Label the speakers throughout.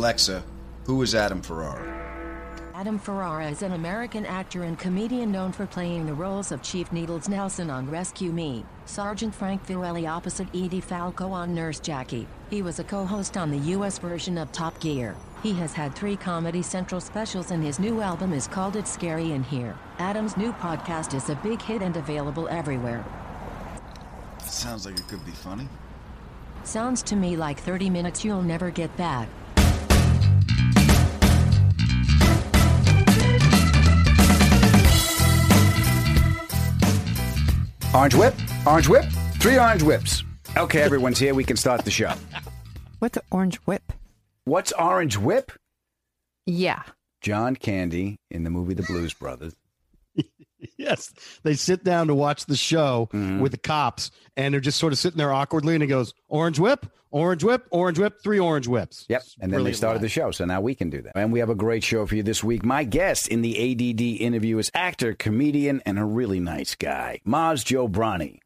Speaker 1: Alexa, who is Adam Ferrara?
Speaker 2: Adam Ferrara is an American actor and comedian known for playing the roles of Chief Needles Nelson on Rescue Me, Sergeant Frank Fiorelli opposite Edie Falco on Nurse Jackie. He was a co-host on the U.S. version of Top Gear. He has had three Comedy Central specials and his new album is called It's Scary in Here. Adam's new podcast is a big hit and available everywhere.
Speaker 1: Sounds like it could be funny.
Speaker 2: Sounds to me like 30 minutes you'll never get back.
Speaker 3: Orange whip, orange whip, three orange whips. Okay, everyone's here. We can start the show.
Speaker 4: What's an orange whip?
Speaker 3: What's orange whip?
Speaker 4: Yeah.
Speaker 3: John Candy in the movie The Blues Brothers.
Speaker 5: Yes, they sit down to watch the show
Speaker 3: Mm-hmm.
Speaker 5: with the cops, and they're just sort of sitting there awkwardly. And he goes, "Orange whip, orange whip, orange whip, three orange whips."
Speaker 3: Yep.
Speaker 5: It's
Speaker 3: And then they started
Speaker 5: line.
Speaker 3: the show. So now we can do that. And we have a great show for you this week. My guest in the ADD interview is actor, comedian, and a really nice guy, Maz Jobrani.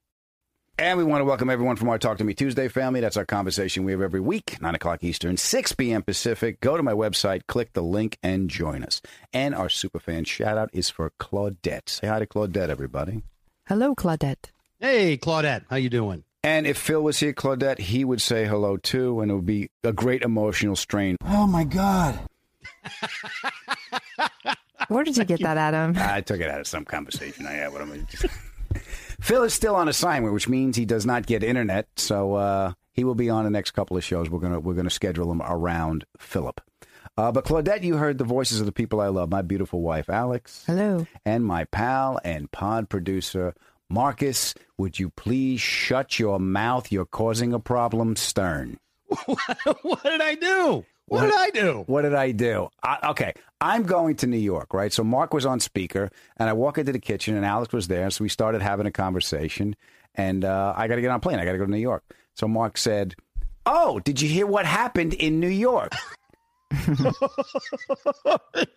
Speaker 3: And we want to welcome everyone from our Talk to Me Tuesday family. That's our conversation we have every week, 9 o'clock Eastern, 6 p.m. Pacific. Go to my website, click the link, and join us. And our superfan shout out is for Claudette. Say hi to Claudette, everybody.
Speaker 4: Hello, Claudette.
Speaker 5: Hey, Claudette, how you doing?
Speaker 3: And if Phil was here, Claudette, he would say hello too, and it would be a great emotional strain.
Speaker 1: Oh my God.
Speaker 4: Where did you get that, Adam?
Speaker 3: I took it out of some conversation I had with him. Phil is still on assignment, which means he does not get internet, so uh, he will be on the next couple of shows. We're gonna we're gonna schedule him around Philip. Uh, but Claudette, you heard the voices of the people I love. My beautiful wife, Alex,
Speaker 4: Hello.
Speaker 3: and my pal and pod producer, Marcus. Would you please shut your mouth? You're causing a problem, Stern.
Speaker 5: what did I do? What, did I do?
Speaker 3: What did I do? I, okay, I'm going to New York, right? So Mark was on speaker, and I walk into the kitchen, and Alex was there. So we started having a conversation, and uh, I got to get on a plane. I got to go to New York. So Mark said, "Oh, did you hear what happened in New York?"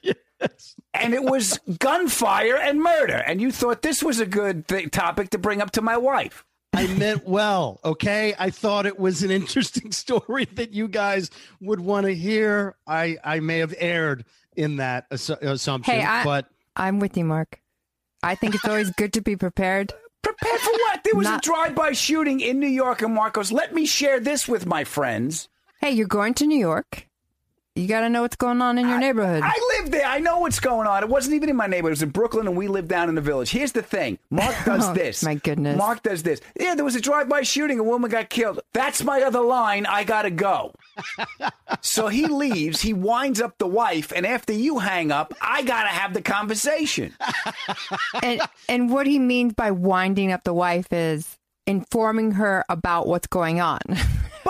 Speaker 3: yes. And it was gunfire and murder. And you thought this was a good th- topic to bring up to my wife.
Speaker 5: I meant well, okay? I thought it was an interesting story that you guys would want to hear. I I may have erred in that assu- assumption,
Speaker 4: Hey, I,
Speaker 5: but
Speaker 4: I'm with you, Mark. I think it's always good to be prepared.
Speaker 3: Prepared for what? There was
Speaker 4: Not-
Speaker 3: a drive-by shooting in New York, and Marcos, "Let me share this with my friends."
Speaker 4: Hey, you're going to New York. You got to know what's going on in your neighborhood.
Speaker 3: I live there. I know what's going on. It wasn't even in my neighborhood. It was in Brooklyn, and we live down in the village. Here's the thing Mark does
Speaker 4: Oh,
Speaker 3: this.
Speaker 4: my goodness.
Speaker 3: Mark does this. Yeah, there was a drive by shooting. A woman got killed. That's my other line. I got to go. so he leaves. He winds up the wife, and after you hang up, I got to have the conversation.
Speaker 4: and and what he means by winding up the wife is informing her about what's going on.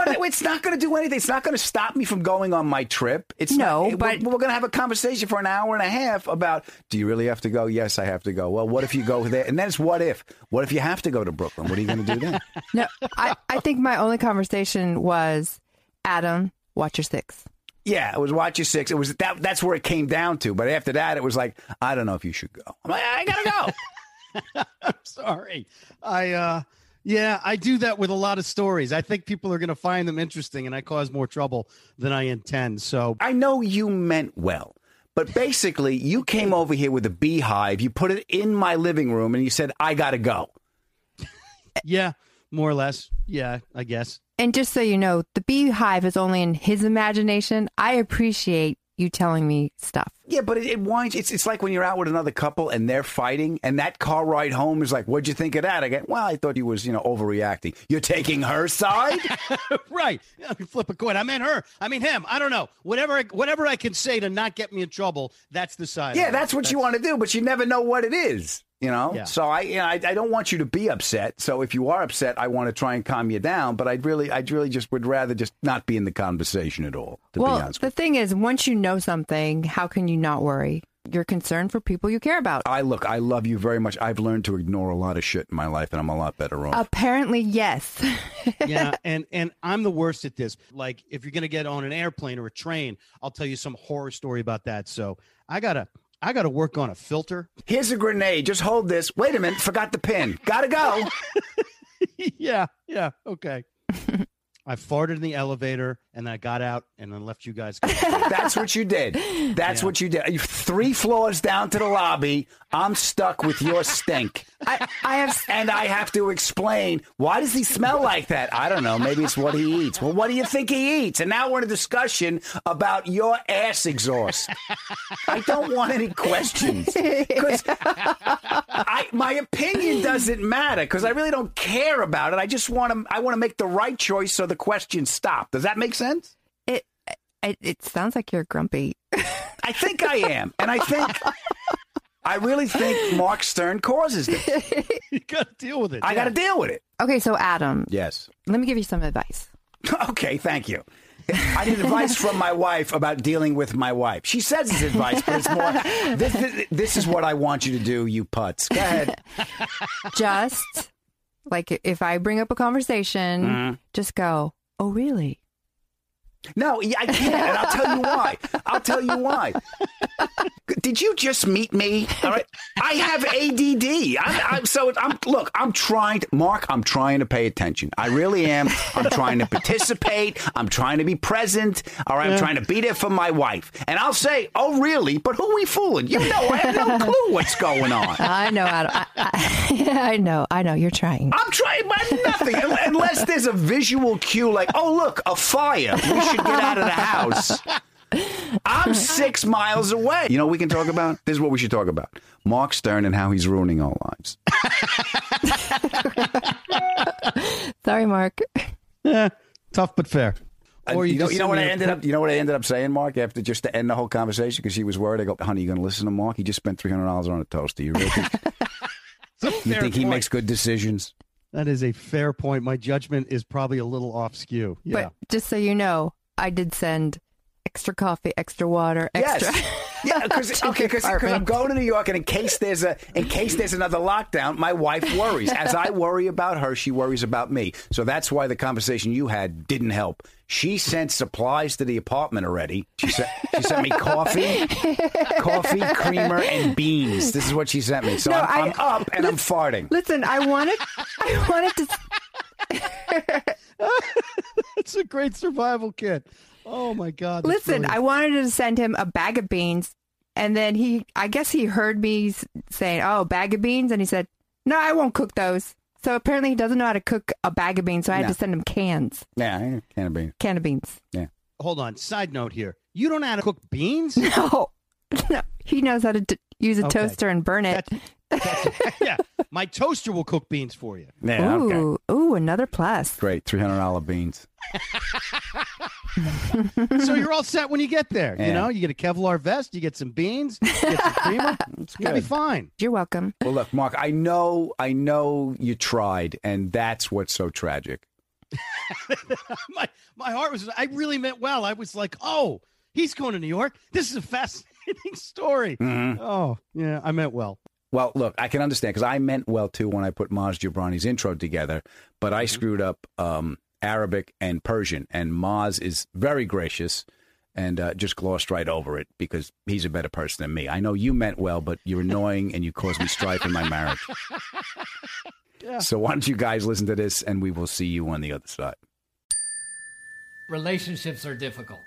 Speaker 3: But it's not going to do anything. It's not going to stop me from going on my trip. It's
Speaker 4: No,
Speaker 3: not,
Speaker 4: but-
Speaker 3: we're, we're going to have a conversation for an hour and a half about do you really have to go? Yes, I have to go. Well, what if you go there? And then it's what if? What if you have to go to Brooklyn? What are you going to do then?
Speaker 4: no, I, I think my only conversation was Adam, watch your six.
Speaker 3: Yeah, it was watch your six. It was that. That's where it came down to. But after that, it was like I don't know if you should go. I'm like, I gotta go.
Speaker 5: I'm sorry. I uh yeah, I do that with a lot of stories. I think people are going to find them interesting and I cause more trouble than I intend. So,
Speaker 3: I know you meant well, but basically, you came over here with a beehive. You put it in my living room, and you said I gotta go.
Speaker 5: yeah, more or less. Yeah, I guess.
Speaker 4: And just so you know, the beehive is only in his imagination. I appreciate you telling me stuff.
Speaker 3: Yeah, but it, it winds. It's it's like when you're out with another couple and they're fighting, and that car ride home is like, "What'd you think of that?" I get, "Well, I thought he was, you know, overreacting." You're taking her side.
Speaker 5: right. Yeah, Flip a coin. I mean her. I mean him. I don't know. Whatever I, whatever I can say to not get me in trouble, that's the side.
Speaker 3: yeah,
Speaker 5: I'm on.
Speaker 3: that's what you want to do, but you never know what it is. You know,
Speaker 5: Yeah.
Speaker 3: so I, you know, I, I don't want you to be upset. So if you are upset, I want to try and calm you down. But I'd really, I'd really just would rather just not be in the conversation at all. To be
Speaker 4: well,
Speaker 3: honest,
Speaker 4: the
Speaker 3: with
Speaker 4: thing is, once you know something, how can you not worry? You're concerned for people you care about.
Speaker 3: I look, I love you very much. I've learned to ignore a lot of shit in my life, and I'm a lot better off.
Speaker 4: Apparently, yes.
Speaker 5: yeah, and and I'm the worst at this. Like if you're gonna get on an airplane or a train, I'll tell you some horror story about that. So I gotta I gotta work on a filter.
Speaker 3: Here's a grenade. Just hold this. Wait a minute, forgot the pin. Gotta go.
Speaker 5: yeah, yeah, okay. I farted in the elevator and then I got out and then left you guys.
Speaker 3: That's what you did. That's
Speaker 5: Yeah.
Speaker 3: what you did. Three floors down to the lobby. I'm stuck with your stink.
Speaker 4: I, I have
Speaker 3: And I have to explain why does he smell like that? I don't know. Maybe it's what he eats. Well, what do you think he eats? And now we're in a discussion about your ass exhaust. I don't want any questions because my opinion doesn't matter because I really don't care about it. I just want to I want to make the right choice so the questions stop. Does that make sense?
Speaker 4: it, it. It sounds like you're grumpy.
Speaker 3: I think I am, and I think. I really think Mark Stern causes this.
Speaker 5: you got to deal with it.
Speaker 3: I
Speaker 5: yeah.
Speaker 3: got to deal with it.
Speaker 4: Okay, so Adam,
Speaker 3: Yes.
Speaker 4: let me give you some advice.
Speaker 3: Okay, thank you. I need advice from my wife about dealing with my wife. She says it's advice, but it's more. This, this, this is what I want you to do, you putz. Go ahead.
Speaker 4: Just like if I bring up a conversation,
Speaker 3: Mm-hmm.
Speaker 4: just go, "Oh, really?"
Speaker 3: No, I can't, and I'll tell you why. I'll tell you why. Did you just meet me? All right, I have ADD. I'm, I'm so I'm look. I'm trying to Mark. I'm trying to pay attention. I really am. I'm trying to participate. I'm trying to be present. All right, I'm trying to be there for my wife. And I'll say, "Oh, really?" But who are we fooling? You know, I have no clue what's going on.
Speaker 4: I know, Adam. I, I, I know. I know. You're trying.
Speaker 3: I'm trying my nothing unless there's a visual cue like, oh look, a fire. We should get out of the house. I'm six miles away. You know what we can talk about? This is what we should talk about. Mark Stern and how he's ruining our lives.
Speaker 4: Sorry, Mark.
Speaker 5: Yeah, tough but fair. Or
Speaker 3: you, know,
Speaker 5: just
Speaker 3: you know
Speaker 5: sit
Speaker 3: what I ended up. You know what I ended up saying, Mark, after just to end the whole conversation because she was worried. I go, honey, you going to listen to Mark? He just spent three hundred dollars on a toaster. You really think, you
Speaker 5: fair
Speaker 3: think he makes good decisions?
Speaker 5: That is a fair point. My judgment is probably a little off skew. Yeah.
Speaker 4: But just so you know, I did send extra coffee, extra water, extra.
Speaker 3: Yes. Yeah, because okay, because I'm going to New York, and in case there's a in case there's another lockdown, my wife worries. As I worry about her, she worries about me. So that's why the conversation you had didn't help. She sent supplies to the apartment already. She sent she sent me coffee, coffee, creamer, and beans. This is what she sent me. So
Speaker 4: No,
Speaker 3: I'm, I'm up and I'm farting.
Speaker 4: Listen, I wanted, I wanted to.
Speaker 5: it's a great survival kit. Oh my god.
Speaker 4: Listen,
Speaker 5: brilliant.
Speaker 4: I wanted to send him a bag of beans, and then he, I guess he heard me saying, "Oh, bag of beans," and he said, "No, I won't cook those." So apparently, he doesn't know how to cook a bag of beans. So I had
Speaker 3: No.
Speaker 4: to send him cans,
Speaker 3: Yeah, I can't be.
Speaker 4: can of beans. Yeah.
Speaker 5: Hold on. Side note here. You don't know how to cook beans?
Speaker 4: No, no, he knows how to d- use a
Speaker 5: Okay.
Speaker 4: toaster and burn it.
Speaker 5: That's, yeah. My toaster will cook beans for you.
Speaker 3: Yeah, okay.
Speaker 4: ooh, ooh, another plus.
Speaker 3: Great, three hundred dollar beans.
Speaker 5: So you're all set when you get there.
Speaker 3: Yeah.
Speaker 5: You know, you get a Kevlar vest, you get some beans, you get some creamer.
Speaker 3: It's
Speaker 5: gonna be fine.
Speaker 4: You're welcome.
Speaker 3: Well, look, Mark, I know, I know you tried, and that's what's so tragic.
Speaker 5: my my heart was I really meant well. I was like, oh, he's going to New York. This is a fascinating story.
Speaker 3: Mm-hmm.
Speaker 5: Oh, yeah, I meant well.
Speaker 3: Well, look, I can understand because I meant well too when I put Maz Jobrani's intro together, but I screwed up um, Arabic and Persian, and Maz is very gracious and uh, just glossed right over it because he's a better person than me. I know you meant well, but you're annoying and you caused me strife in my marriage. So why don't you guys listen to this, and we will see you on the other side.
Speaker 6: relationships are difficult.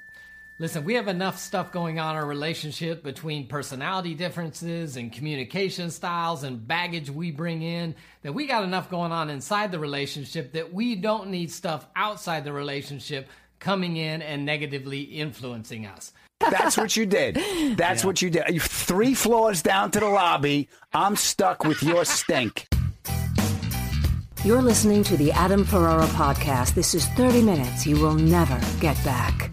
Speaker 6: Listen, we have enough stuff going on in our relationship between personality differences and communication styles and baggage we bring in that we got enough going on inside the relationship that we don't need stuff outside the relationship coming in and negatively influencing us.
Speaker 3: That's what you did. That's what you did. You three floors down to the lobby. I'm stuck with your stink.
Speaker 7: You're listening to the Adam Ferrara podcast. This is 30 minutes you will never get back.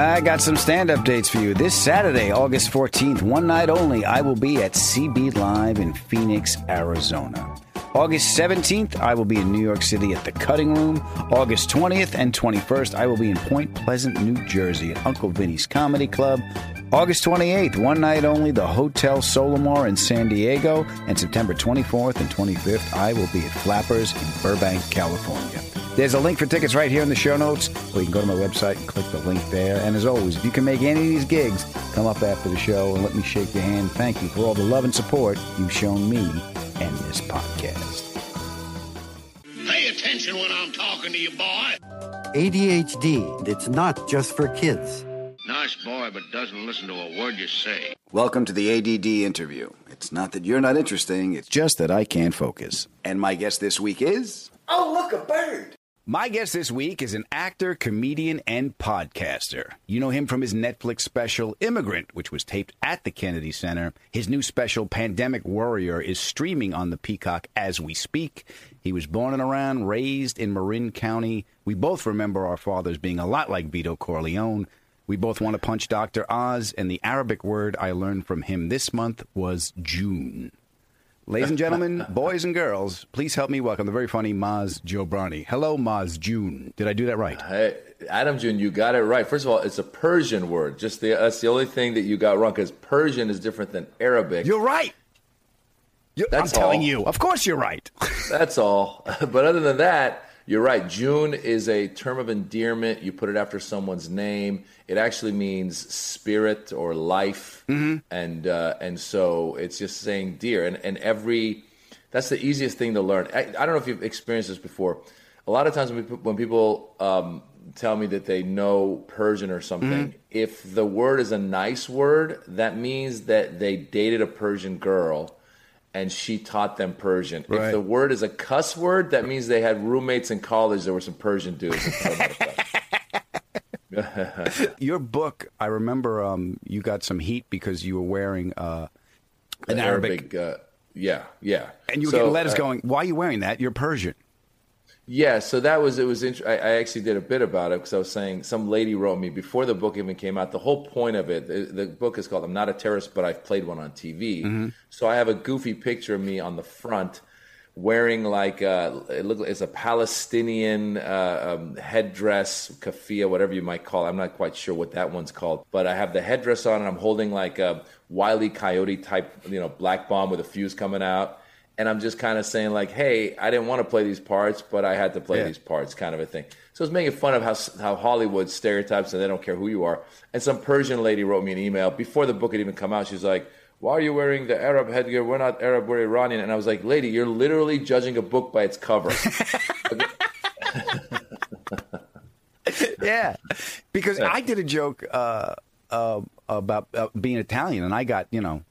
Speaker 3: I got some stand up dates for you. This Saturday, August 14th, one night only, I will be at CB Live in Phoenix, Arizona. August 17th, I will be in New York City at the Cutting Room. August 20th and 21st, I will be in Point Pleasant, New Jersey at Uncle Vinny's Comedy Club. August 28th, one night only, the Hotel Solamar in San Diego. And September 24th and 25th, I will be at Flappers in Burbank, California. There's a link for tickets right here in the show notes, or you can go to my website and click the link there. And as always, if you can make any of these gigs, come up after the show and let me shake your hand. Thank you for all the love and support you've shown me and this podcast.
Speaker 8: Pay attention when I'm talking to you, boy.
Speaker 9: ADHD, it's not just for kids.
Speaker 8: Nice boy, but doesn't listen to a word you say.
Speaker 3: Welcome to the ADD interview. It's not that you're not interesting, it's just that I can't focus. And my guest this week is.
Speaker 1: Oh, look, a bird!
Speaker 3: My guest this week is an actor, comedian, and podcaster. You know him from his Netflix special Immigrant, which was taped at the Kennedy Center. His new special Pandemic Warrior is streaming on the Peacock as we speak. He was born and around, raised in Marin County. We both remember our fathers being a lot like Vito Corleone. We both want to punch Dr. Oz, and the Arabic word I learned from him this month was June. Ladies and gentlemen, boys and girls, please help me welcome the very funny Maz Jobrani. Hello, Maz June. Did I do that right?
Speaker 10: Hey, Adam June, you got it right. First of all, it's a Persian word. Just the, that's the only thing that you got wrong because Persian is different than Arabic.
Speaker 3: You're right. You're, I'm
Speaker 10: That's
Speaker 3: telling you. Of course you're right.
Speaker 10: That's all. But other than that, you're right. June is a term of endearment. You put it after someone's name. It actually means spirit or life, and uh, and so it's just saying dear. And and every that's the easiest thing to learn. I, I don't know if you've experienced this before. A lot of times when people, when people um, tell me that they know Persian or something, if the word is a nice word, that means that they dated a Persian girl and she taught them Persian.
Speaker 3: Right.
Speaker 10: If the word is a cuss word, that means they had roommates in college There were some Persian dudes. that taught them how to cuss.
Speaker 3: Your book, I remember um, you got some heat because you were wearing uh, an
Speaker 10: The
Speaker 3: Arabic.
Speaker 10: uh, yeah, yeah.
Speaker 3: and you were
Speaker 10: So,
Speaker 3: getting letters
Speaker 10: uh,
Speaker 3: going, why are you wearing that? You're Persian.
Speaker 10: Yeah, so that was it. Was int- I, I actually did a bit about it because I was saying some lady wrote me before the book even came out. The whole point of it, the, the book is called "I'm Not a Terrorist, but I've Played One on TV." So I have a goofy picture of me on the front, wearing like uh, it look it's a Palestinian uh, um, headdress, kafia, whatever you might call. it. I'm not quite sure what that one's called, but I have the headdress on, and I'm holding like a wily coyote type, you know, black bomb with a fuse coming out and I'm just kind of saying like, "Hey, I didn't want to play these parts, but I had to play
Speaker 3: Yeah.
Speaker 10: these parts," kind of a thing. So it's making fun of how how Hollywood stereotypes and they don't care who you are. And some Persian lady wrote me an email before the book had even come out. She's like, "Why are you wearing the Arab headgear? We're not Arab, we're Iranian." And I was like, "Lady, you're literally judging a book by its cover."
Speaker 3: yeah, because I did a joke uh, uh, about uh, being Italian, and I got you know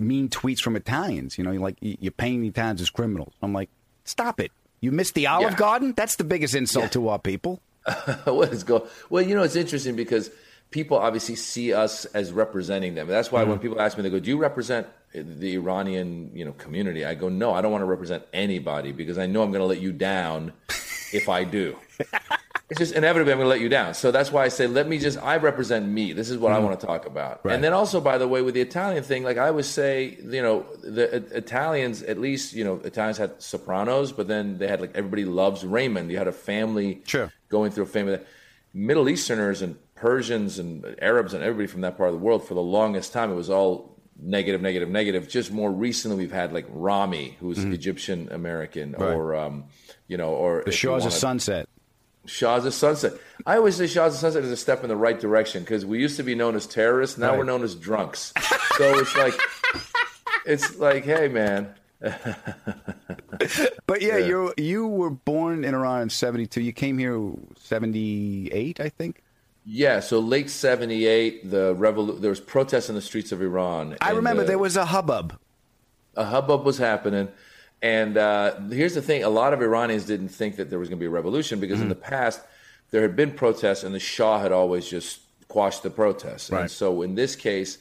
Speaker 3: mean tweets from Italians. You know, like you're painting Italians as criminals. I'm like, stop it. You missed the Olive
Speaker 10: Yeah.
Speaker 3: Garden. That's the biggest insult to our people.
Speaker 10: what is go? Well, you know, it's interesting because people obviously see us as representing them. That's why when mm. people ask me, they go, "Do you represent the Iranian, you know, community?" I go, "No, I don't want to represent anybody because I know I'm going to let you down if I do." it's just inevitably I'm going to let you down. So that's why I say, let me just, I represent me. This is what I want to talk about.
Speaker 3: Right.
Speaker 10: And then also, by the way, with the Italian thing, like I would say, you know, the I- Italians, at least, you know, Italians had Sopranos, but then they had like, everybody loves Raymond. You had a family
Speaker 3: Sure.
Speaker 10: going through a family. Middle Easterners and Persians and Arabs and everybody from that part of the world, for the longest time, it was all negative, negative, negative. Just more recently, we've had like Rami, who's Egyptian American,
Speaker 3: Mm-hmm. Right.
Speaker 10: or, um, you know, or
Speaker 3: The
Speaker 10: you
Speaker 3: Shahs of Sunset.
Speaker 10: Shahs of Sunset. I always say Shahs of Sunset is a step in the right direction because we used to be known as terrorists. Now
Speaker 3: Right.
Speaker 10: we're known as drunks. So it's like it's like, hey, man.
Speaker 3: But yeah, you you were born in Iran in '72. You came here '78, I think.
Speaker 10: Yeah, so late '78, the revolu- there was protests in the streets of Iran.
Speaker 3: I remember
Speaker 10: uh,
Speaker 3: there was a hubbub.
Speaker 10: a hubbub was happening. And uh, here's the thing: a lot of Iranians didn't think that there was going to be a revolution because in
Speaker 3: Mm-hmm.
Speaker 10: the past there had been protests, and the Shah had always just quashed the protests.
Speaker 3: Right.
Speaker 10: And so in this case,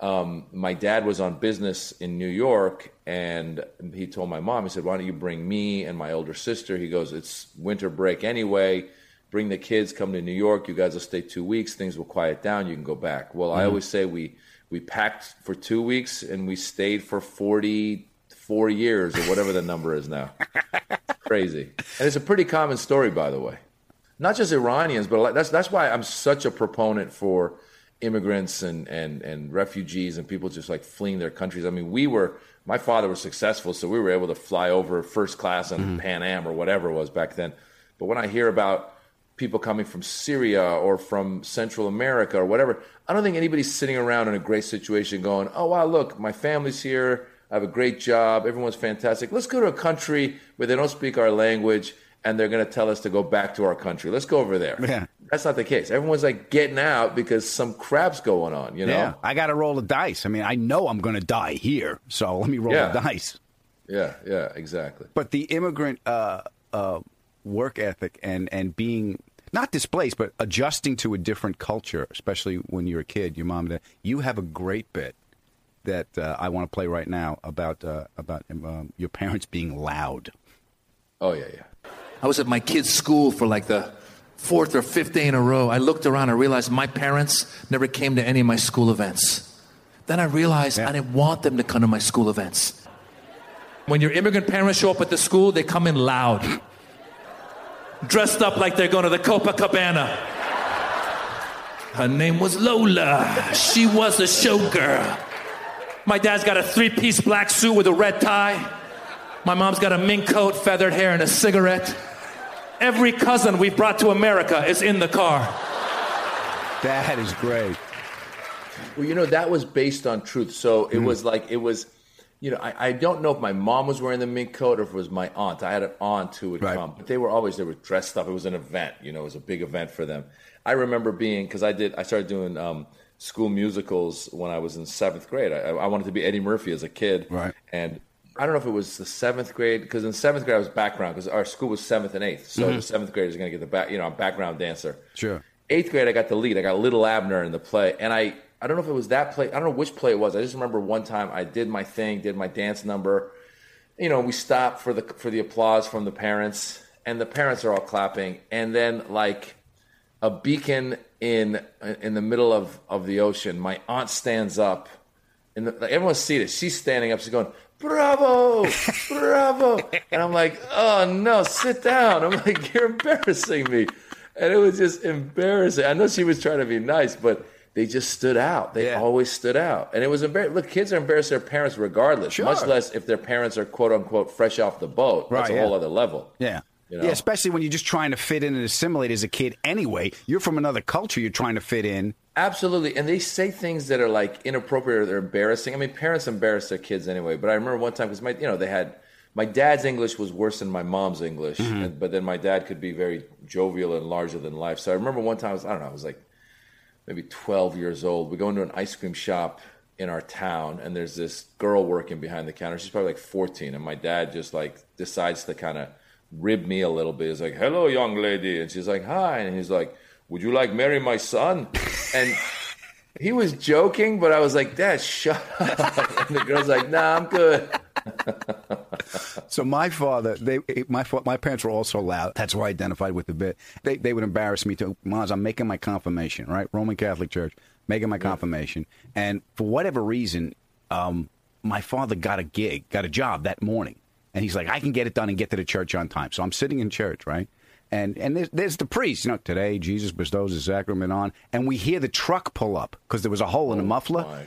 Speaker 10: um, my dad was on business in New York, and he told my mom, he said, "Why don't you bring me and my older sister?" He goes, "It's winter break anyway." Bring the kids, come to New York. You guys will stay two weeks. Things will quiet down. You can go back. Well, I
Speaker 3: Mhm.
Speaker 10: always say we we packed for two weeks and we stayed for forty four years or whatever the number is now. Crazy, and it's a pretty common story, by the way. Not just Iranians, but that's that's why I'm such a proponent for immigrants and and and refugees and people just like fleeing their countries. I mean, we were. My father was successful, so we were able to fly over first class on mm-hmm. Pan Am or whatever it was back then. But when I hear about people coming from Syria or from Central America or whatever, I don't think anybody's sitting around in a great situation going, "Oh wow, look, my family's here. I have a great job. Everyone's fantastic. Let's go to a country where they don't speak our language and they're going to tell us to go back to our country. Let's go over there."
Speaker 3: Yeah.
Speaker 10: That's not the case. Everyone's like getting out because some crap's going on, you know?
Speaker 3: Yeah, I got to roll the dice. I mean, I know I'm going to die here, so let me roll
Speaker 10: Yeah.
Speaker 3: the dice.
Speaker 10: Yeah, yeah, exactly.
Speaker 3: But the immigrant uh, uh, work ethic and and being not displaced, but adjusting to a different culture, especially when you're a kid, your mom and dad. You have a great bit that uh, I want to play right now about uh, about um, your parents being loud.
Speaker 10: Oh yeah, yeah.
Speaker 11: I was at my kid's school for like the fourth or fifth day in a row. I looked around and realized my parents never came to any of my school events. Then I realized I didn't want them to come to my school events. When your immigrant parents show up at the school, they come in loud, dressed up like they're going to the Copacabana. Her name was Lola. She was a showgirl. My dad's got a three piece black suit with a red tie. My mom's got a mink coat, feathered hair, and a cigarette. Every cousin we've brought to America is in the car.
Speaker 3: That is great.
Speaker 10: Well, you know, that was based on truth. So it was like, it was, you know, I, I don't know if my mom was wearing the mink coat or if it was my aunt. I had an aunt who would come, but they were always, they were dressed up. It was an event, you know, it was a big event for them. I remember being, because I did, I started doing um, school musicals when I was in seventh grade. I, I wanted to be Eddie Murphy as a kid.
Speaker 3: Right.
Speaker 10: And I don't know if it was the seventh grade, because in seventh grade I was background, because our school was seventh and eighth. So
Speaker 3: Mhm.
Speaker 10: the seventh grade is going to get the back, you know, I'm background dancer
Speaker 3: Sure.
Speaker 10: eighth grade, I got the lead. I got Little Abner in the play, and I I don't know if it was that play. I don't know which play it was. I just remember one time I did my thing, did my dance number. You know, we stopped for the for the applause from the parents, and the parents are all clapping, and then like a beacon in in the middle of of the ocean, my aunt stands up, and the, like, everyone's seated. She's standing up. She's going. Bravo, bravo. And I'm like, oh no, sit down. I'm like, you're embarrassing me. And it was just embarrassing. I know she was trying to be nice, but they just stood out. They always stood out. And it was embarrassing. Look, kids are embarrassed their parents regardless,
Speaker 3: Sure.
Speaker 10: much less if their parents are quote unquote fresh off the boat. That's
Speaker 3: Right,
Speaker 10: a whole other level.
Speaker 3: Yeah.
Speaker 10: You know?
Speaker 3: Yeah, especially when you're just trying to fit in and assimilate as a kid anyway. You're from another culture, you're trying to fit in.
Speaker 10: Absolutely. And they say things that are like inappropriate or they're embarrassing. I mean, parents embarrass their kids anyway. But I remember one time because my, you know, they had my dad's English was worse than my mom's English,
Speaker 3: Mhm.
Speaker 10: and, but then my dad could be very jovial and larger than life. So I remember one time I was, I don't know, I was like maybe 12 years old. We go into an ice cream shop in our town, and there's this girl working behind the counter. She's probably like 14, and my dad just like decides to kind of rib me a little bit. He's like, "Hello, young lady," and she's like, "Hi," and he's like, "Would you like marry my son?" And he was joking, but I was like, "Dad, shut up." And the girl's like, "Nah, I'm good."
Speaker 3: So my father, they, my my parents were also loud. That's why I identified with the bit. They they would embarrass me too. Mons, I'm making my confirmation, right? Roman Catholic Church, making my confirmation, and for whatever reason, um, my father got a gig, got a job that morning, and he's like, I can get it done and get to the church on time. So I'm sitting in church, right? And and there's, there's the priest, you know. Today Jesus bestows the sacrament on, and we hear the truck pull up because there was a hole in the muffler.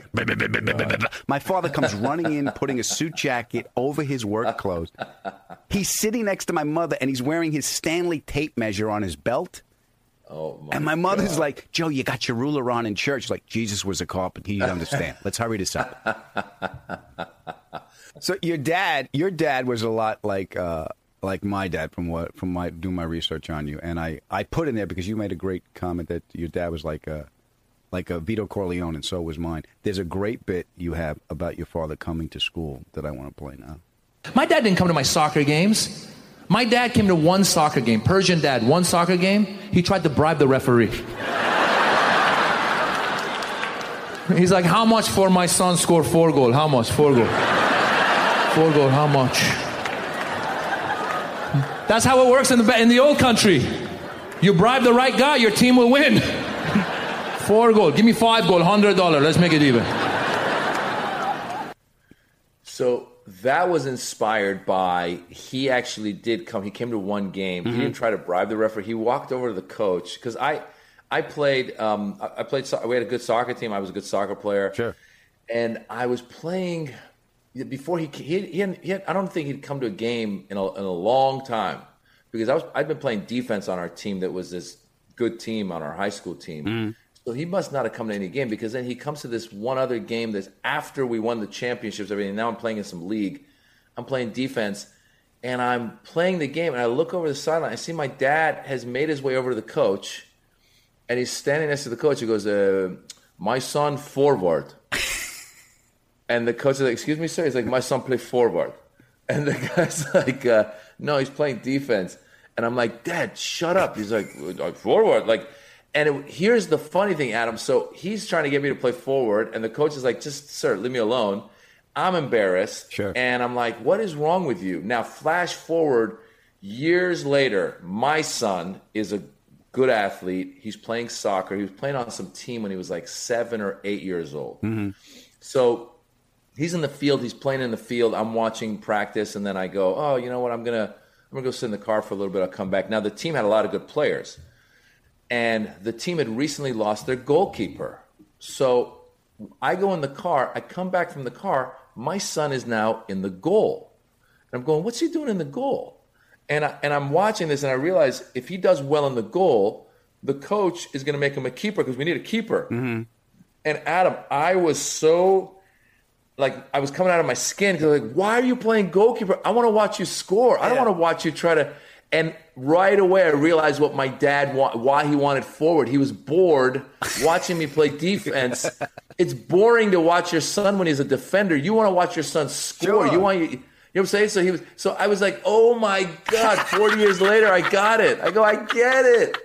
Speaker 3: My father comes running in, putting a suit jacket over his work clothes. He's sitting next to my mother, and he's wearing his Stanley tape measure on his belt.
Speaker 10: Oh, my
Speaker 3: and my mother's
Speaker 10: God.
Speaker 3: like, Joe, you got your ruler on in church. Like, Jesus was a carpenter. He didn't understand. Let's hurry this up. So your dad, your dad was a lot like uh, like my dad from what from my doing my research on you, and I I put in there because you made a great comment that your dad was like a like a Vito Corleone, and so was mine. There's a great bit you have about your father coming to school that I want to play now.
Speaker 11: My dad didn't come to my soccer games. My dad came to one soccer game, Persian dad, one soccer game. He tried to bribe the referee. He's like, How much for my son score four goal? How much? Four goal. Four goal, how much? That's how it works in the, in the old country. You bribe the right guy, your team will win. Four goal. Give me five goal, hundred dollar. Let's make it even.
Speaker 10: So that was inspired by he actually did come. He came to one game.
Speaker 3: Mm-hmm.
Speaker 10: He didn't try to bribe the referee. He walked over to the coach because I, I played. Um, I I played. so- We had a good soccer team. I was a good soccer player.
Speaker 3: Sure.
Speaker 10: And I was playing before he he, he, he had, I don't think he'd come to a game in a, in a long time because I was I'd been playing defense on our team that was this good team on our high school team. So he must not have come to any game because then he comes to this one other game that's after we won the championships. Everything. Now I'm playing in some league. I'm playing defense, and I'm playing the game. And I look over the sideline. I see my dad has made his way over to the coach, and he's standing next to the coach. He goes, uh, "My son forward." And the coach is like, "Excuse me, sir." He's like, "My son play forward," and the guy's like, uh, "No, he's playing defense." And I'm like, "Dad, shut up." He's like, "Uh, "Forward," like. And it, here's the funny thing, Adam. So he's trying to get me to play forward, and the coach is like, "Just, sir, leave me alone." I'm embarrassed,
Speaker 3: Sure.
Speaker 10: and I'm like, "What is wrong with you?" Now, flash forward years later, my son is a good athlete. He's playing soccer. He was playing on some team when he was like seven or eight years old. So he's in the field. He's playing in the field. I'm watching practice, and then I go, "Oh, you know what? I'm gonna I'm gonna go sit in the car for a little bit. I'll come back." Now the team had a lot of good players, and the team had recently lost their goalkeeper. So I go in the car. I come back from the car. My son is now in the goal, and I'm going, "What's he doing in the goal?" And I, and I'm watching this, and I realize if he does well in the goal, the coach is going to make him a keeper because we need a keeper. Mm-hmm. And Adam, I was so like I was coming out of my skin because like, why are you playing goalkeeper? I want to watch you score. I don't want to watch you try to. And right away, I realized what my dad wa- why he wanted forward. He was bored watching me play defense. it's boring to watch your son when he's a defender. You want to watch your son score.
Speaker 3: Sure.
Speaker 10: You want you. You know what I'm saying? So he was. So I was like, oh my god! Forty years later, I got it. I go, I get it.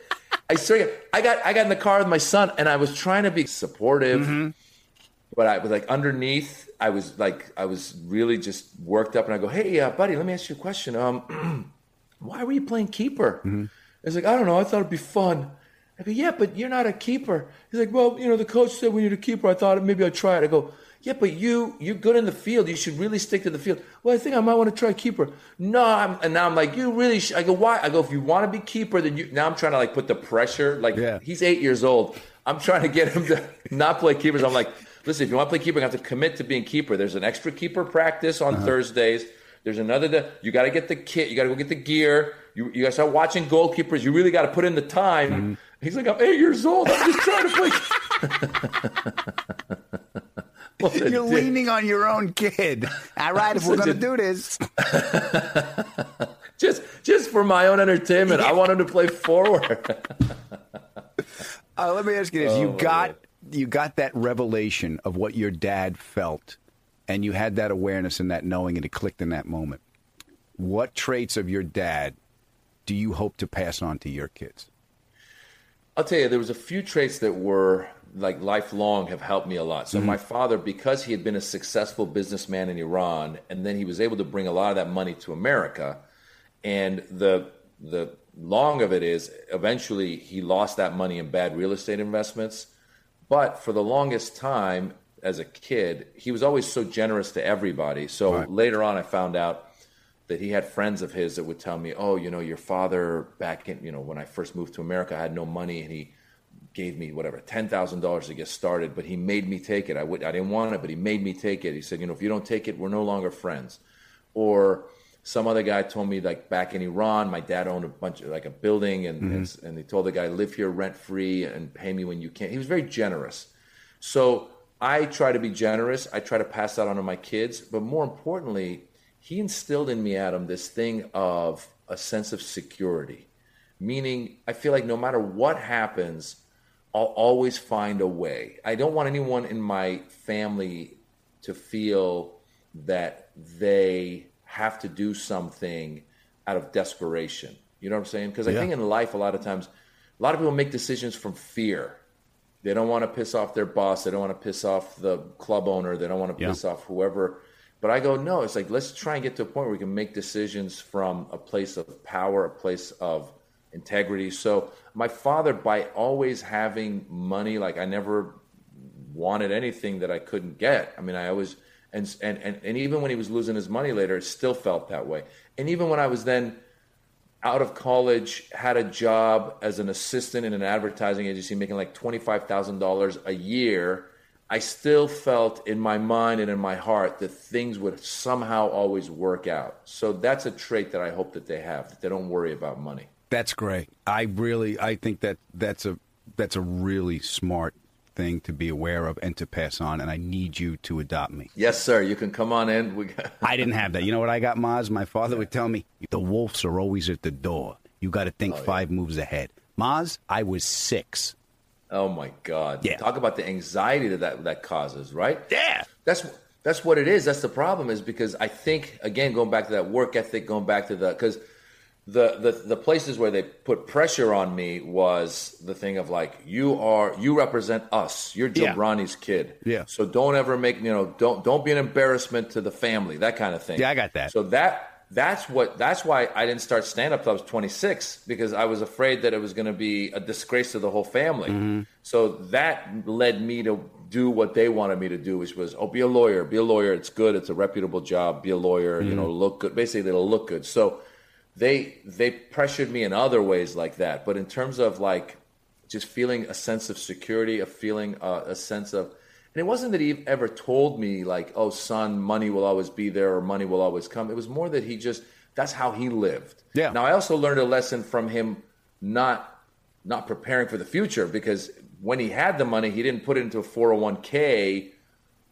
Speaker 10: I swear, I got I got in the car with my son, and I was trying to be supportive mm-hmm. But I was like underneath. I was like, I was really just worked up, and I go, "Hey, uh, buddy, let me ask you a question. Um, why were you playing keeper?" It's like, "I don't know. I thought it'd be fun." I go, "Yeah, but you're not a keeper." He's like, "Well, you know, the coach said we need a keeper. I thought maybe I'd try it." I go, "Yeah, but you you're good in the field. You should really stick to the field." Well, I think I might want to try keeper. No, I'm, and now I'm like, "You really?" Sh-. I go, "Why?" I go, "If you want to be keeper, then you." Now I'm trying to like put the pressure. Like
Speaker 3: Yeah.
Speaker 10: he's eight years old. I'm trying to get him to not play keepers. I'm like, listen, if you want to play keeper, you have to commit to being keeper. There's an extra keeper practice on Thursdays. There's another. The, you got to get the kit. You got to go get the gear. You, you got to start watching goalkeepers. You really got to put in the time. He's like, I'm eight years old. I'm just trying to play. A
Speaker 3: You're leaning on your own kid. All right, if we're going to do this.
Speaker 10: just just for my own entertainment. I want him to play forward.
Speaker 3: Uh, let me ask you this:
Speaker 10: Oh,
Speaker 3: you got
Speaker 10: God.
Speaker 3: You got that revelation of what your dad felt, and you had that awareness and that knowing, and it clicked in that moment. What traits of your dad do you hope to pass on to your kids?
Speaker 10: I'll tell you, there was a few traits that were like lifelong have helped me a lot. So mm-hmm. my father, because he had been a successful businessman in Iran, and then he was able to bring a lot of that money to America, and the the long of it is eventually he lost that money in bad real estate investments. But for the longest time as a kid, he was always so generous to everybody. So
Speaker 3: Right.
Speaker 10: later on, I found out that he had friends of his that would tell me, "Oh, you know, your father back in, you know, when I first moved to America, I had no money, and he gave me whatever ten thousand dollars to get started, but he made me take it. I would, I didn't want it, but he made me take it. He said, you know, if you don't take it, we're no longer friends. Or some other guy told me like back in Iran, my dad owned a bunch of like a building, and mm-hmm. and, and they told the guy live here rent free and pay me when you can. He was very generous. So I try to be generous. I try to pass that on to my kids. But more importantly, he instilled in me, Adam, this thing of a sense of security. Meaning, I feel like no matter what happens, I'll always find a way. I don't want anyone in my family to feel that they have to do something out of desperation. You know what I'm saying? Because I
Speaker 3: Yeah.
Speaker 10: think in life, a lot of times, a lot of people make decisions from fear. They don't want to piss off their boss. They don't want to piss off the club owner. They don't want to
Speaker 3: Yeah.
Speaker 10: piss off whoever. But I go, no, it's like, let's try and get to a point where we can make decisions from a place of power, a place of integrity. So my father, by always having money, like I never wanted anything that I couldn't get. I mean, I always, and, and, and, and even when he was losing his money later, it still felt that way. And even when I was then out of college, had a job as an assistant in an advertising agency, making like $25,000 a year, I still felt in my mind and in my heart that things would somehow always work out. So that's a trait that I hope that they have, that they don't worry about money.
Speaker 3: That's great. I really, I think that that's a that's a really smart thing to be aware of and to pass on. And I need you to adopt me.
Speaker 10: Yes, sir. You can come on in. We got-
Speaker 3: I didn't have that. You know what I got, Maz? My father would tell me, the wolves are always at the door. You got to think oh, five moves ahead. Maz, I was six.
Speaker 10: Oh my God!
Speaker 3: Yeah.
Speaker 10: Talk about the anxiety that that, that causes, right?
Speaker 3: Yeah.
Speaker 10: That's that's what it is. That's the problem. Is because I think again, going back to that work ethic, going back to the because the the the places where they put pressure on me was the thing of like you are you represent us. You're Joe
Speaker 3: Yeah.
Speaker 10: Kid.
Speaker 3: Yeah.
Speaker 10: So don't ever make you know don't don't be an embarrassment to the family. That kind of thing.
Speaker 3: Yeah, I got that.
Speaker 10: So that that's what that's why I didn't start stand up till I was 26 because I was afraid that it was going to be a disgrace to the whole family.
Speaker 3: Mm-hmm.
Speaker 10: So that led me to do what they wanted me to do, which was oh, be a lawyer, be a lawyer. It's good. It's a reputable job. Be a lawyer. You know,
Speaker 3: Mm-hmm.
Speaker 10: look good. Basically, it'll look good. So they they pressured me in other ways like that. But in terms of like just feeling a sense of security, a feeling uh, a sense of and it wasn't that he ever told me like, "Oh, son, money will always be there or money will always come." It was more that he just that's how he lived.
Speaker 3: Yeah.
Speaker 10: Now I also learned a lesson from him not not preparing for the future because when he had the money, he didn't put it into a 401k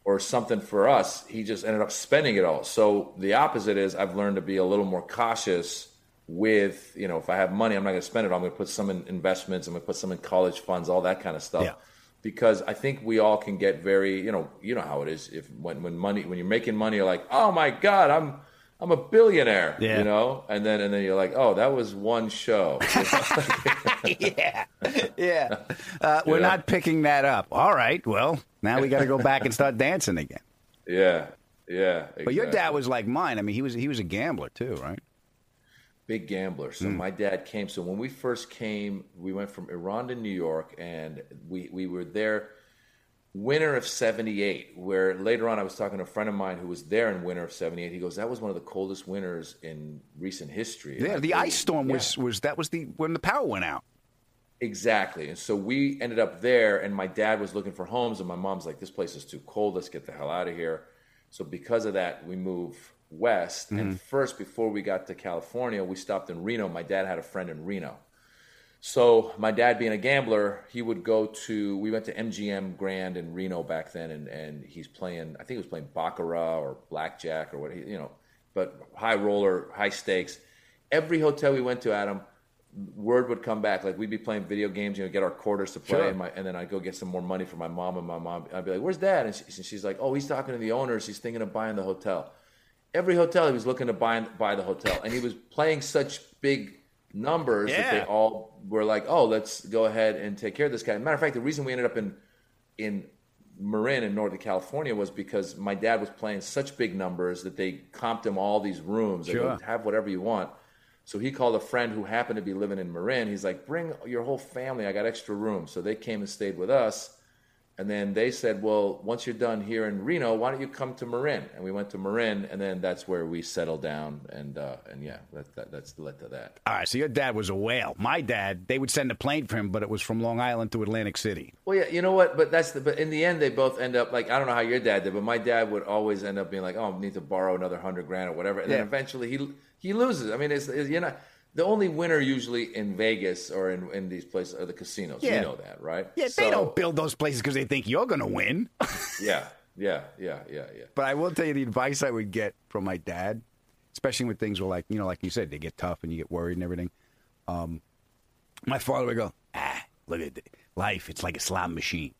Speaker 10: or something for us. He just ended up spending it all. So the opposite is I've learned to be a little more cautious with, you know, if I have money, I'm not going to spend it. I'm going to put some in investments. I'm going to put some in college funds, all that kind of stuff.
Speaker 3: Yeah.
Speaker 10: Because I think we all can get very, you know, you know how it is. If when when money when you're making money, you're like, oh my god, I'm I'm a billionaire,
Speaker 3: Yeah.
Speaker 10: you know, and then and then you're like, oh, that was one show.
Speaker 3: yeah. Yeah. Uh, we're not picking that up. All right. Well, now we got to go back and start dancing again.
Speaker 10: yeah, yeah.
Speaker 3: But your dad was like mine. I mean, he was he was a gambler too, right?
Speaker 10: Big gambler. So hmm. my dad came. So when we first came, we went from Iran to New York, and we we were there winter of 78 where later on i was talking to a friend of mine who was there in winter of 78 he goes that was one of the coldest winters in recent history
Speaker 3: Yeah. The ice storm
Speaker 10: "Yeah."
Speaker 3: was was that was the when the power went out.
Speaker 10: Exactly. And so we ended up there, and my dad was looking for homes, and my mom's like, this place is too cold. Let's get the hell out of here. So because of that, we moved west. And mm-hmm. first, before we got to California, we stopped in Reno. My dad had a friend in Reno. So my dad being a gambler, he would go to, we went to MGM Grand in Reno back then, and, and he's playing, I think he was playing Baccarat or Blackjack or what, he, you know, but high roller, high stakes. Every hotel we went to, Adam, word would come back like we'd be playing video games, you know, get our quarters to play,
Speaker 3: Sure.
Speaker 10: and, my, and then I'd go get some more money for my mom, and my mom, I'd be like, "Where's Dad?" And she, she's like, "Oh, he's talking to the owners. He's thinking of buying the hotel." Every hotel he was looking to buy buy the hotel, and he was playing such big numbers that they all were like, "Oh, let's go ahead and take care of this guy." Matter of fact, the reason we ended up in in Marin in Northern California was because my dad was playing such big numbers that they comped him all these rooms.
Speaker 3: Sure.
Speaker 10: go, have whatever you want. So he called a friend who happened to be living in Marin. He's like, bring your whole family. I got extra room. So they came and stayed with us. And then they said, well, once you're done here in Reno, why don't you come to Marin? And we went to Marin, and then that's where we settled down. And uh, and yeah, that, that, that's led to that.
Speaker 3: All right. So your dad was a whale. My dad, they would send a plane for him, but it was from Long Island to Atlantic City.
Speaker 10: Well, yeah, you know what? But that's the. But in the end, they both end up like I don't know how your dad did, but my dad would always end up being like, "Oh, I need to borrow another hundred grand or whatever," and then eventually he he loses. I mean, it's, it's you know the only winner usually in Vegas or in, in these places are the casinos.
Speaker 3: Yeah.
Speaker 10: You know that, right?
Speaker 3: Yeah,
Speaker 10: So-
Speaker 3: they don't build those places because they think you're going to win.
Speaker 10: Yeah, yeah, yeah, yeah, yeah.
Speaker 3: But I will tell you the advice I would get from my dad, especially when things were like, you know, like you said, they get tough and you get worried and everything. Um, my father would go, ah, look at it. life. It's like a slot machine.